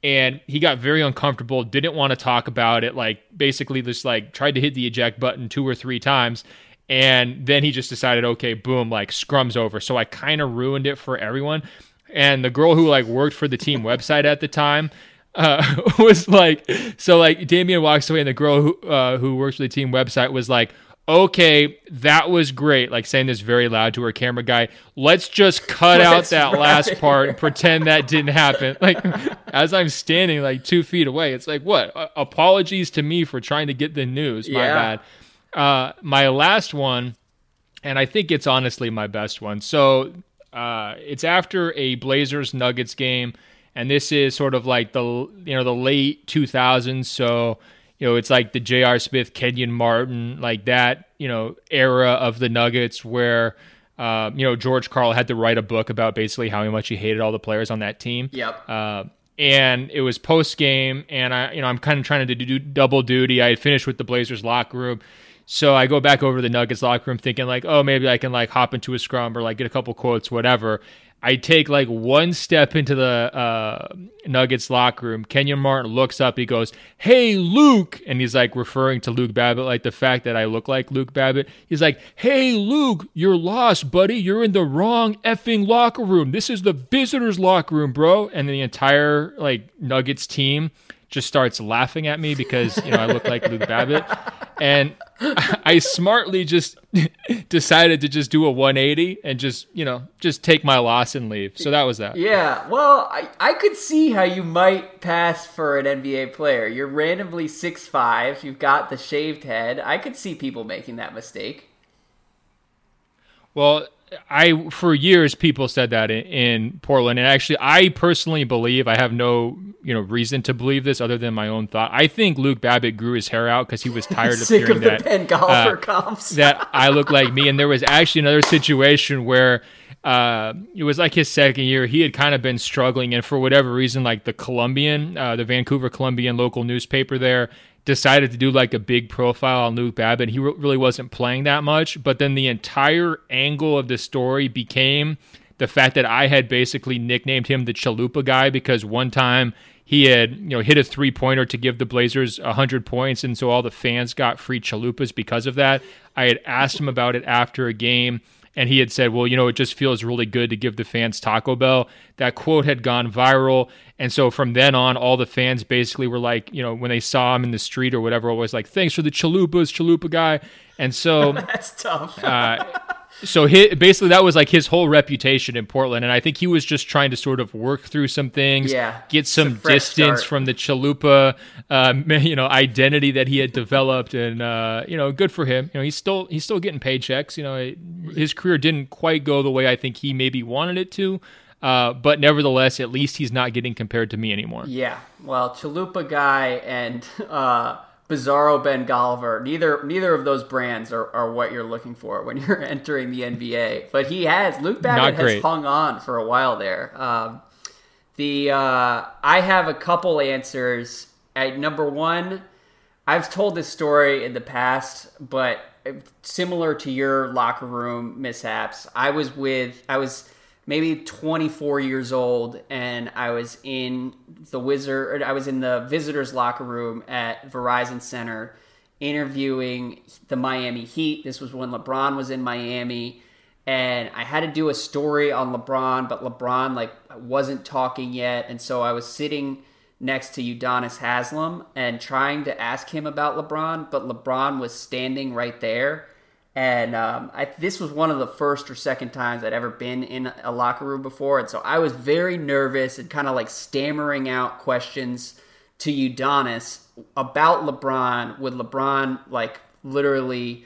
And he got very uncomfortable, didn't want to talk about it, like basically just like tried to hit the eject button two or three times. And then he just decided, okay, boom, like scrum's over. So I kind of ruined it for everyone. And the girl who like worked for the team (laughs) website at the time, uh, (laughs) was like, so like Damian walks away, and the girl who uh, who works for the team website was like, okay, that was great. Like saying this very loud to her camera guy. Let's just cut out that right. last part and pretend that didn't happen. Like as I'm standing like two feet away, it's like what? Uh, apologies to me for trying to get the news. My yeah. bad. Uh, my last one, and I think it's honestly my best one. So uh, it's after a Blazers Nuggets game, and this is sort of like the you know the late 2000s. So you know, it's like the J.R. Smith, Kenyon Martin, like that, you know, era of the Nuggets where, uh, you know, George Karl had to write a book about basically how much he hated all the players on that team. Yep. Uh, and it was post game, and I, you know, I'm kind of trying to do double duty. I had finished with the Blazers locker room. So I go back over to the Nuggets locker room thinking like, oh, maybe I can like hop into a scrum or like get a couple quotes, whatever. I take like one step into the uh, Nuggets locker room. Kenyon Martin looks up. He goes, "Hey, Luke," and he's like referring to Luke Babbitt, like the fact that I look like Luke Babbitt. He's like, "Hey, Luke, you're lost, buddy. You're in the wrong effing locker room. This is the visitors' locker room, bro." And the entire like Nuggets team just starts laughing at me because you know I look like Luke Babbitt, and I smartly just (laughs) decided to just do a 180 and just you know just take my loss and leave. So that was that. Yeah, well, I I could see how you might pass for an NBA player. You're randomly six five. You've got the shaved head. I could see people making that mistake. Well, I for years people said that in, in, Portland, and actually, I personally believe I have no you know reason to believe this other than my own thought. I think Luke Babbitt grew his hair out because he was tired of (laughs) hearing of that Ben Golliver uh, comps. (laughs) that I look like me. And there was actually another situation where uh, it was like his second year. He had kind of been struggling, and for whatever reason, like the Columbian, uh, the Vancouver Columbian local newspaper there decided to do like a big profile on Luke Babbitt. He re- really wasn't playing that much, but then the entire angle of the story became the fact that I had basically nicknamed him the Chalupa guy because one time he had you know hit a three pointer to give the Blazers hundred points, and so all the fans got free chalupas because of that. I had asked him about it after a game, and he had said, "Well, you know, it just feels really good to give the fans Taco Bell." That quote had gone viral, and so from then on, all the fans basically were like, you know, when they saw him in the street or whatever, always like, "Thanks for the chalupas, chalupa guy." And so (laughs) that's tough. uh, so he, basically that was like his whole reputation in Portland, and I think he was just trying to sort of work through some things, yeah, get some distance start. from the Chalupa, uh, (laughs) you know, identity that he had developed, and uh, you know, good for him. You know, he's still he's still getting paychecks. You know, his career didn't quite go the way I think he maybe wanted it to. Uh, but nevertheless, at least he's not getting compared to me anymore. Yeah, well, Chalupa guy and (laughs) uh, Bizarro Ben Golliver. Neither neither of those brands are, are what you're looking for when (laughs) you're entering the NBA. But he has Luke Babbitt has hung on for a while there. Um, the uh, I have a couple answers. At number one, I've told this story in the past, but similar to your locker room mishaps, I was with I was maybe 24 years old and I was in the wizard I was in the visitors locker room at Verizon Center interviewing the Miami Heat. This was when LeBron was in Miami and I had to do a story on LeBron, but LeBron like wasn't talking yet and so I was sitting next to Udonis Haslem and trying to ask him about LeBron, but LeBron was standing right there and um, I, this was one of the first or second times I'd ever been in a locker room before. And so I was very nervous and kind of like stammering out questions to Udonis about LeBron, with LeBron like literally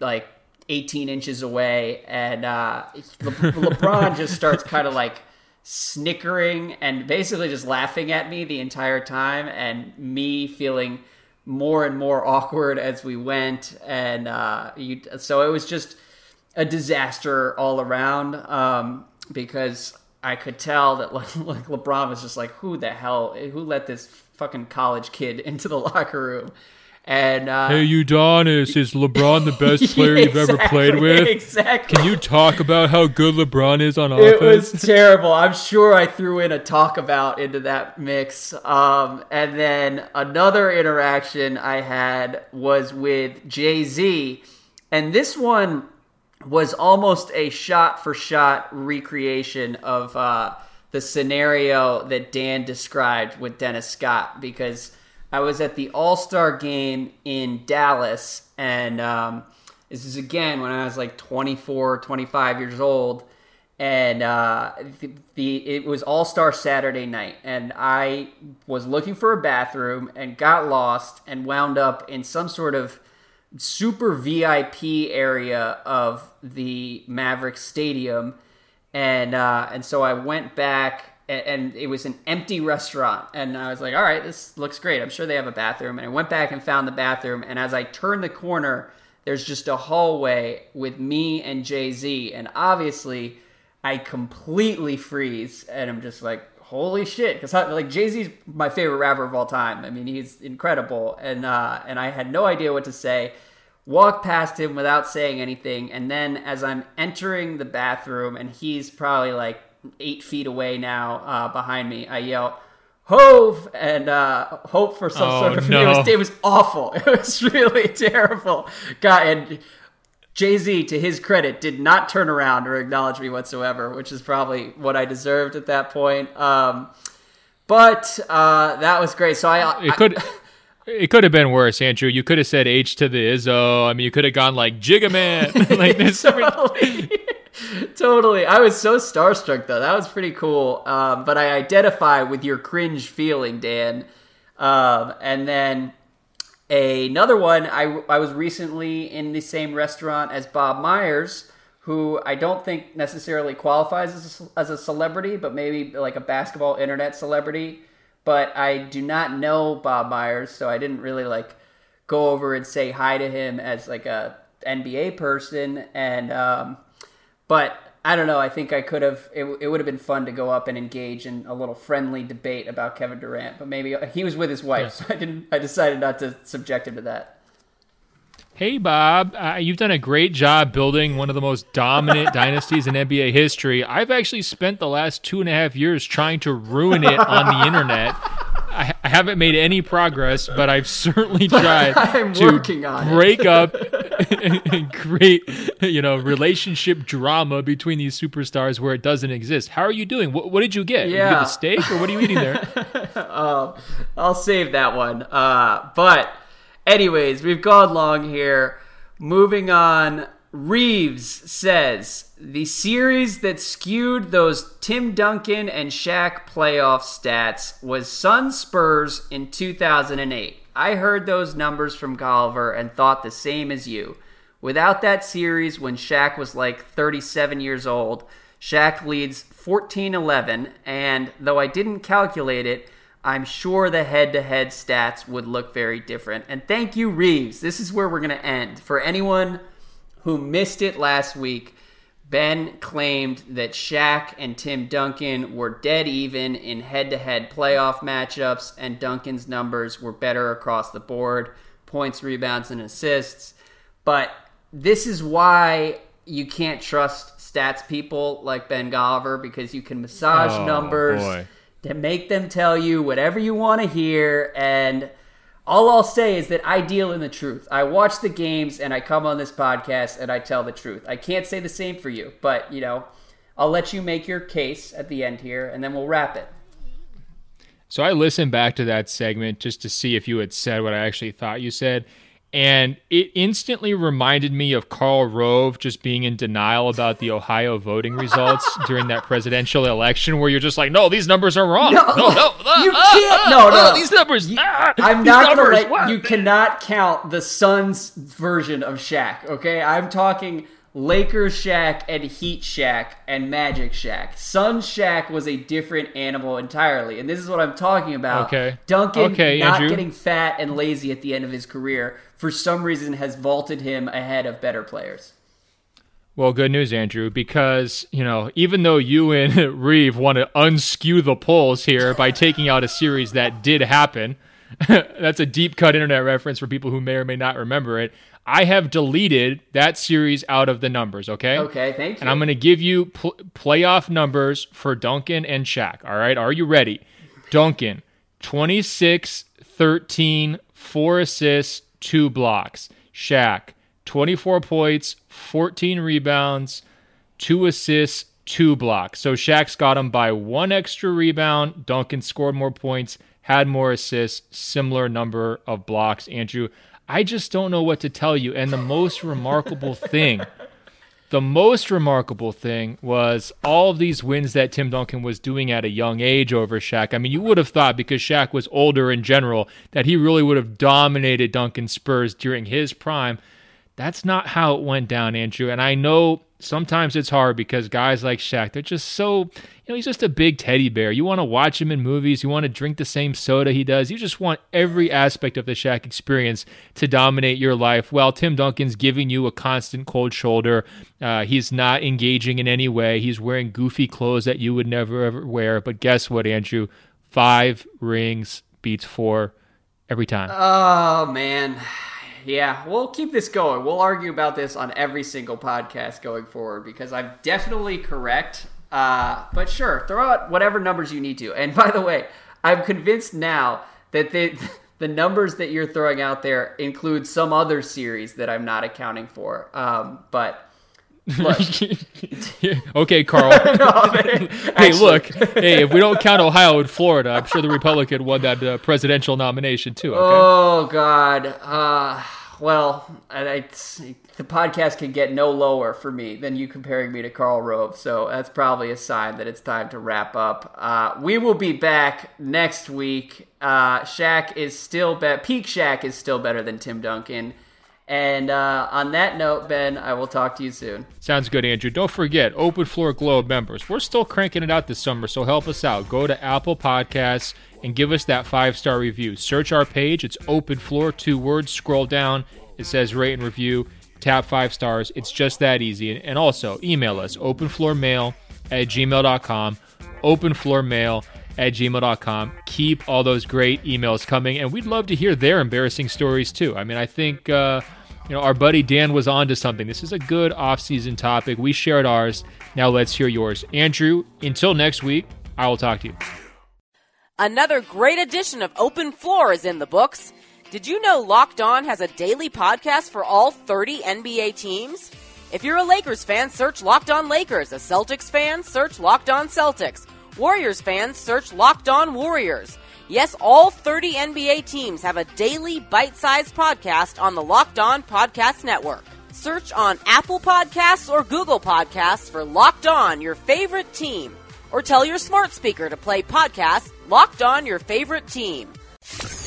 like 18 inches away. And uh, Le- (laughs) LeBron just starts kind of like snickering and basically just laughing at me the entire time, and me feeling more and more awkward as we went, and uh, you, so it was just a disaster all around um, because I could tell that (laughs) like, LeBron was just like, who the hell, who let this fucking college kid (laughs) into the locker room? And uh, hey, Udonis, is LeBron the (laughs) best player yeah, you've ever played with? Exactly. Can you talk about how good LeBron is on offense? it was (laughs) terrible. I'm sure I threw in a talk about into that mix. Um, and then another interaction I had was with Jay Z, and this one was almost a shot for shot recreation of uh, the scenario that Dan described with Dennis Scott because I was at the All Star game in Dallas, and um, this is again when I was like 24, 25 years old, and uh, the, the it was All Star Saturday night, and I was looking for a bathroom and got lost and wound up in some sort of super VIP area of the Mavericks Stadium, and uh, and so I went back and it was an empty restaurant. And i was like all right this looks great. I'm sure they have a bathroom. And i went back and found the bathroom and as i turned the corner there's just a hallway with me and jay-z. And obviously i completely freeze and i'm just like holy shit. Because like jay-z's my favorite rapper of all time. I mean he's incredible. And uh, and i had no idea what to say. Walk past him without saying anything. And then as i'm entering the bathroom and he's probably like eight feet away now uh, behind me. I yell, Hov! And uh, hope for some oh, sort of. (laughs) No. It, was, it was awful. (laughs) It was really (laughs) terrible. God, and Jay Z, to his credit, did not turn around or acknowledge me whatsoever, which is probably what I deserved at that point. Um, but uh, that was great. So I. It could. It could have been worse, Andrew. You could have said H to the Izzo. I mean, you could have gone like Jigga Man. like this. totally. (laughs) totally. I was so starstruck though. That was pretty cool. Um, but I identify with your cringe feeling, Dan. Um, and then another one. I I was recently in the same restaurant as Bob Myers, who I don't think necessarily qualifies as a, as a celebrity, but maybe like a basketball internet celebrity. But I do not know Bob Myers, so I didn't really like go over and say hi to him as like a NBA person. And um, but I don't know. I think I could have. It, it would have been fun to go up and engage in a little friendly debate about Kevin Durant. But maybe he was with his wife, yeah. so I didn't. I decided not to subject him to that. Hey, Bob, uh, you've done a great job building one of the most dominant (laughs) dynasties in NBA history. I've actually spent the last two and a half years trying to ruin it on the internet. (laughs) I, I haven't made any progress, but I've certainly tried (laughs) I'm to break it. up. (laughs) and, create, you know, relationship drama between these superstars where it doesn't exist. How are you doing? What, what did you get? Yeah. You get a steak or what are you eating there? (laughs) um, I'll save that one. Uh, but, anyways, we've gone long here. Moving on. Reeves says the series that skewed those Tim Duncan and Shaq playoff stats was Sun Spurs in 2008. I heard those numbers from Golliver and thought the same as you. Without that series, when Shaq was like 37 years old, Shaq leads 14 11, and though I didn't calculate it, I'm sure the head to head stats would look very different. And thank you, Reeves. This is where we're going to end. For anyone who missed it last week, Ben claimed that Shaq and Tim Duncan were dead even in head to head playoff matchups, and Duncan's numbers were better across the board points, rebounds, and assists. But this is why you can't trust stats people like Ben Golliver because you can massage Oh, numbers boy. to make them tell you whatever you want to hear. And all I'll say is that I deal in the truth. I watch the games and I come on this podcast and I tell the truth. I can't say the same for you, but you know, I'll let you make your case at the end here and then we'll wrap it. So I listened back to that segment just to see if you had said what I actually thought you said. And it instantly reminded me of Karl Rove just being in denial about the Ohio voting results (laughs) during that presidential election, where you're just like, no, these numbers are wrong. No, no, ah, you ah, can't- ah, no, no, ah, these numbers. ah, I'm not gonna let you cannot count the Suns version of Shaq. Okay, I'm talking Lakers Shaq and Heat Shaq and Magic Shaq. Sun Shaq was a different animal entirely, and this is what I'm talking about. Okay. Duncan Okay, not Andrew. getting fat and lazy at the end of his career for some reason has vaulted him ahead of better players. Well, good news, Andrew, because, you know, even though you and (laughs) Reeve want to unskew the polls here by taking out a series that did happen, (laughs) that's a deep cut internet reference for people who may or may not remember it. I have deleted that series out of the numbers, okay? Okay, thank you. And I'm going to give you pl- playoff numbers for Duncan and Shaq. All right. Are you ready? Duncan, 26, 13, 4 assists, 2 blocks. Shaq, 24 points, 14 rebounds, 2 assists, 2 blocks. So Shaq's got him by one extra rebound. Duncan scored more points, had more assists, similar number of blocks. Andrew, I just don't know what to tell you. And the most remarkable (laughs) thing the most remarkable thing was all of these wins that Tim Duncan was doing at a young age over Shaq. I mean, you would have thought because Shaq was older in general that he really would have dominated Duncan Spurs during his prime. That's not how it went down, Andrew. And I know sometimes it's hard because guys like Shaq, they're just so, know, he's just a big teddy bear. You want to watch him in movies, you want to drink the same soda he does. You just want every aspect of the Shaq experience to dominate your life. Well, Tim Duncan's giving you a constant cold shoulder. Uh, he's not engaging in any way. He's wearing goofy clothes that you would never ever wear. But guess what, Andrew? Five rings beats four every time. Oh man. Yeah, we'll keep this going. We'll argue about this on every single podcast going forward because I'm definitely correct. Uh, but sure, throw out whatever numbers you need to. And by the way, I'm convinced now that the (laughs) the numbers that you're throwing out there include some other series that I'm not accounting for. Um, but look, (laughs) okay, Karl. (laughs) no, hey, actually- look. Hey, if we don't count Ohio and Florida, I'm sure the Republican won that uh, presidential nomination too. Okay. Oh God. Uh, well, I, I, the podcast can get no lower for me than you comparing me to Karl Rove. So that's probably a sign that it's time to wrap up. Uh, we will be back next week. Uh, Shaq is still better. Peak Shaq is still better than Tim Duncan. And uh, on that note, Ben, I will talk to you soon. Sounds good, Andrew. Don't forget, Open Floor Globe members. We're still cranking it out this summer, so help us out. Go to Apple Podcasts and give us that five star review. Search our page. It's Open Floor, two words. Scroll down. It says rate and review. Tap five stars. It's just that easy. And also, email us openfloormail at gmail.com. Openfloormail at gmail.com. Keep all those great emails coming, and we'd love to hear their embarrassing stories too. I mean, I think. Uh, you know, our buddy Dan was on to something. This is a good off-season topic. We shared ours. Now let's hear yours. Andrew, until next week, I will talk to you. Another great edition of Open Floor is in the books. Did you know Locked On has a daily podcast for all 30 NBA teams? If you're a Lakers fan, search Locked On Lakers. A Celtics fan, search Locked On Celtics. Warriors fans, search Locked On Warriors. Yes, all 30 NBA teams have a daily bite sized podcast on the Locked On Podcast Network. Search on Apple Podcasts or Google Podcasts for Locked On, your favorite team. Or tell your smart speaker to play podcast Locked On, your favorite team.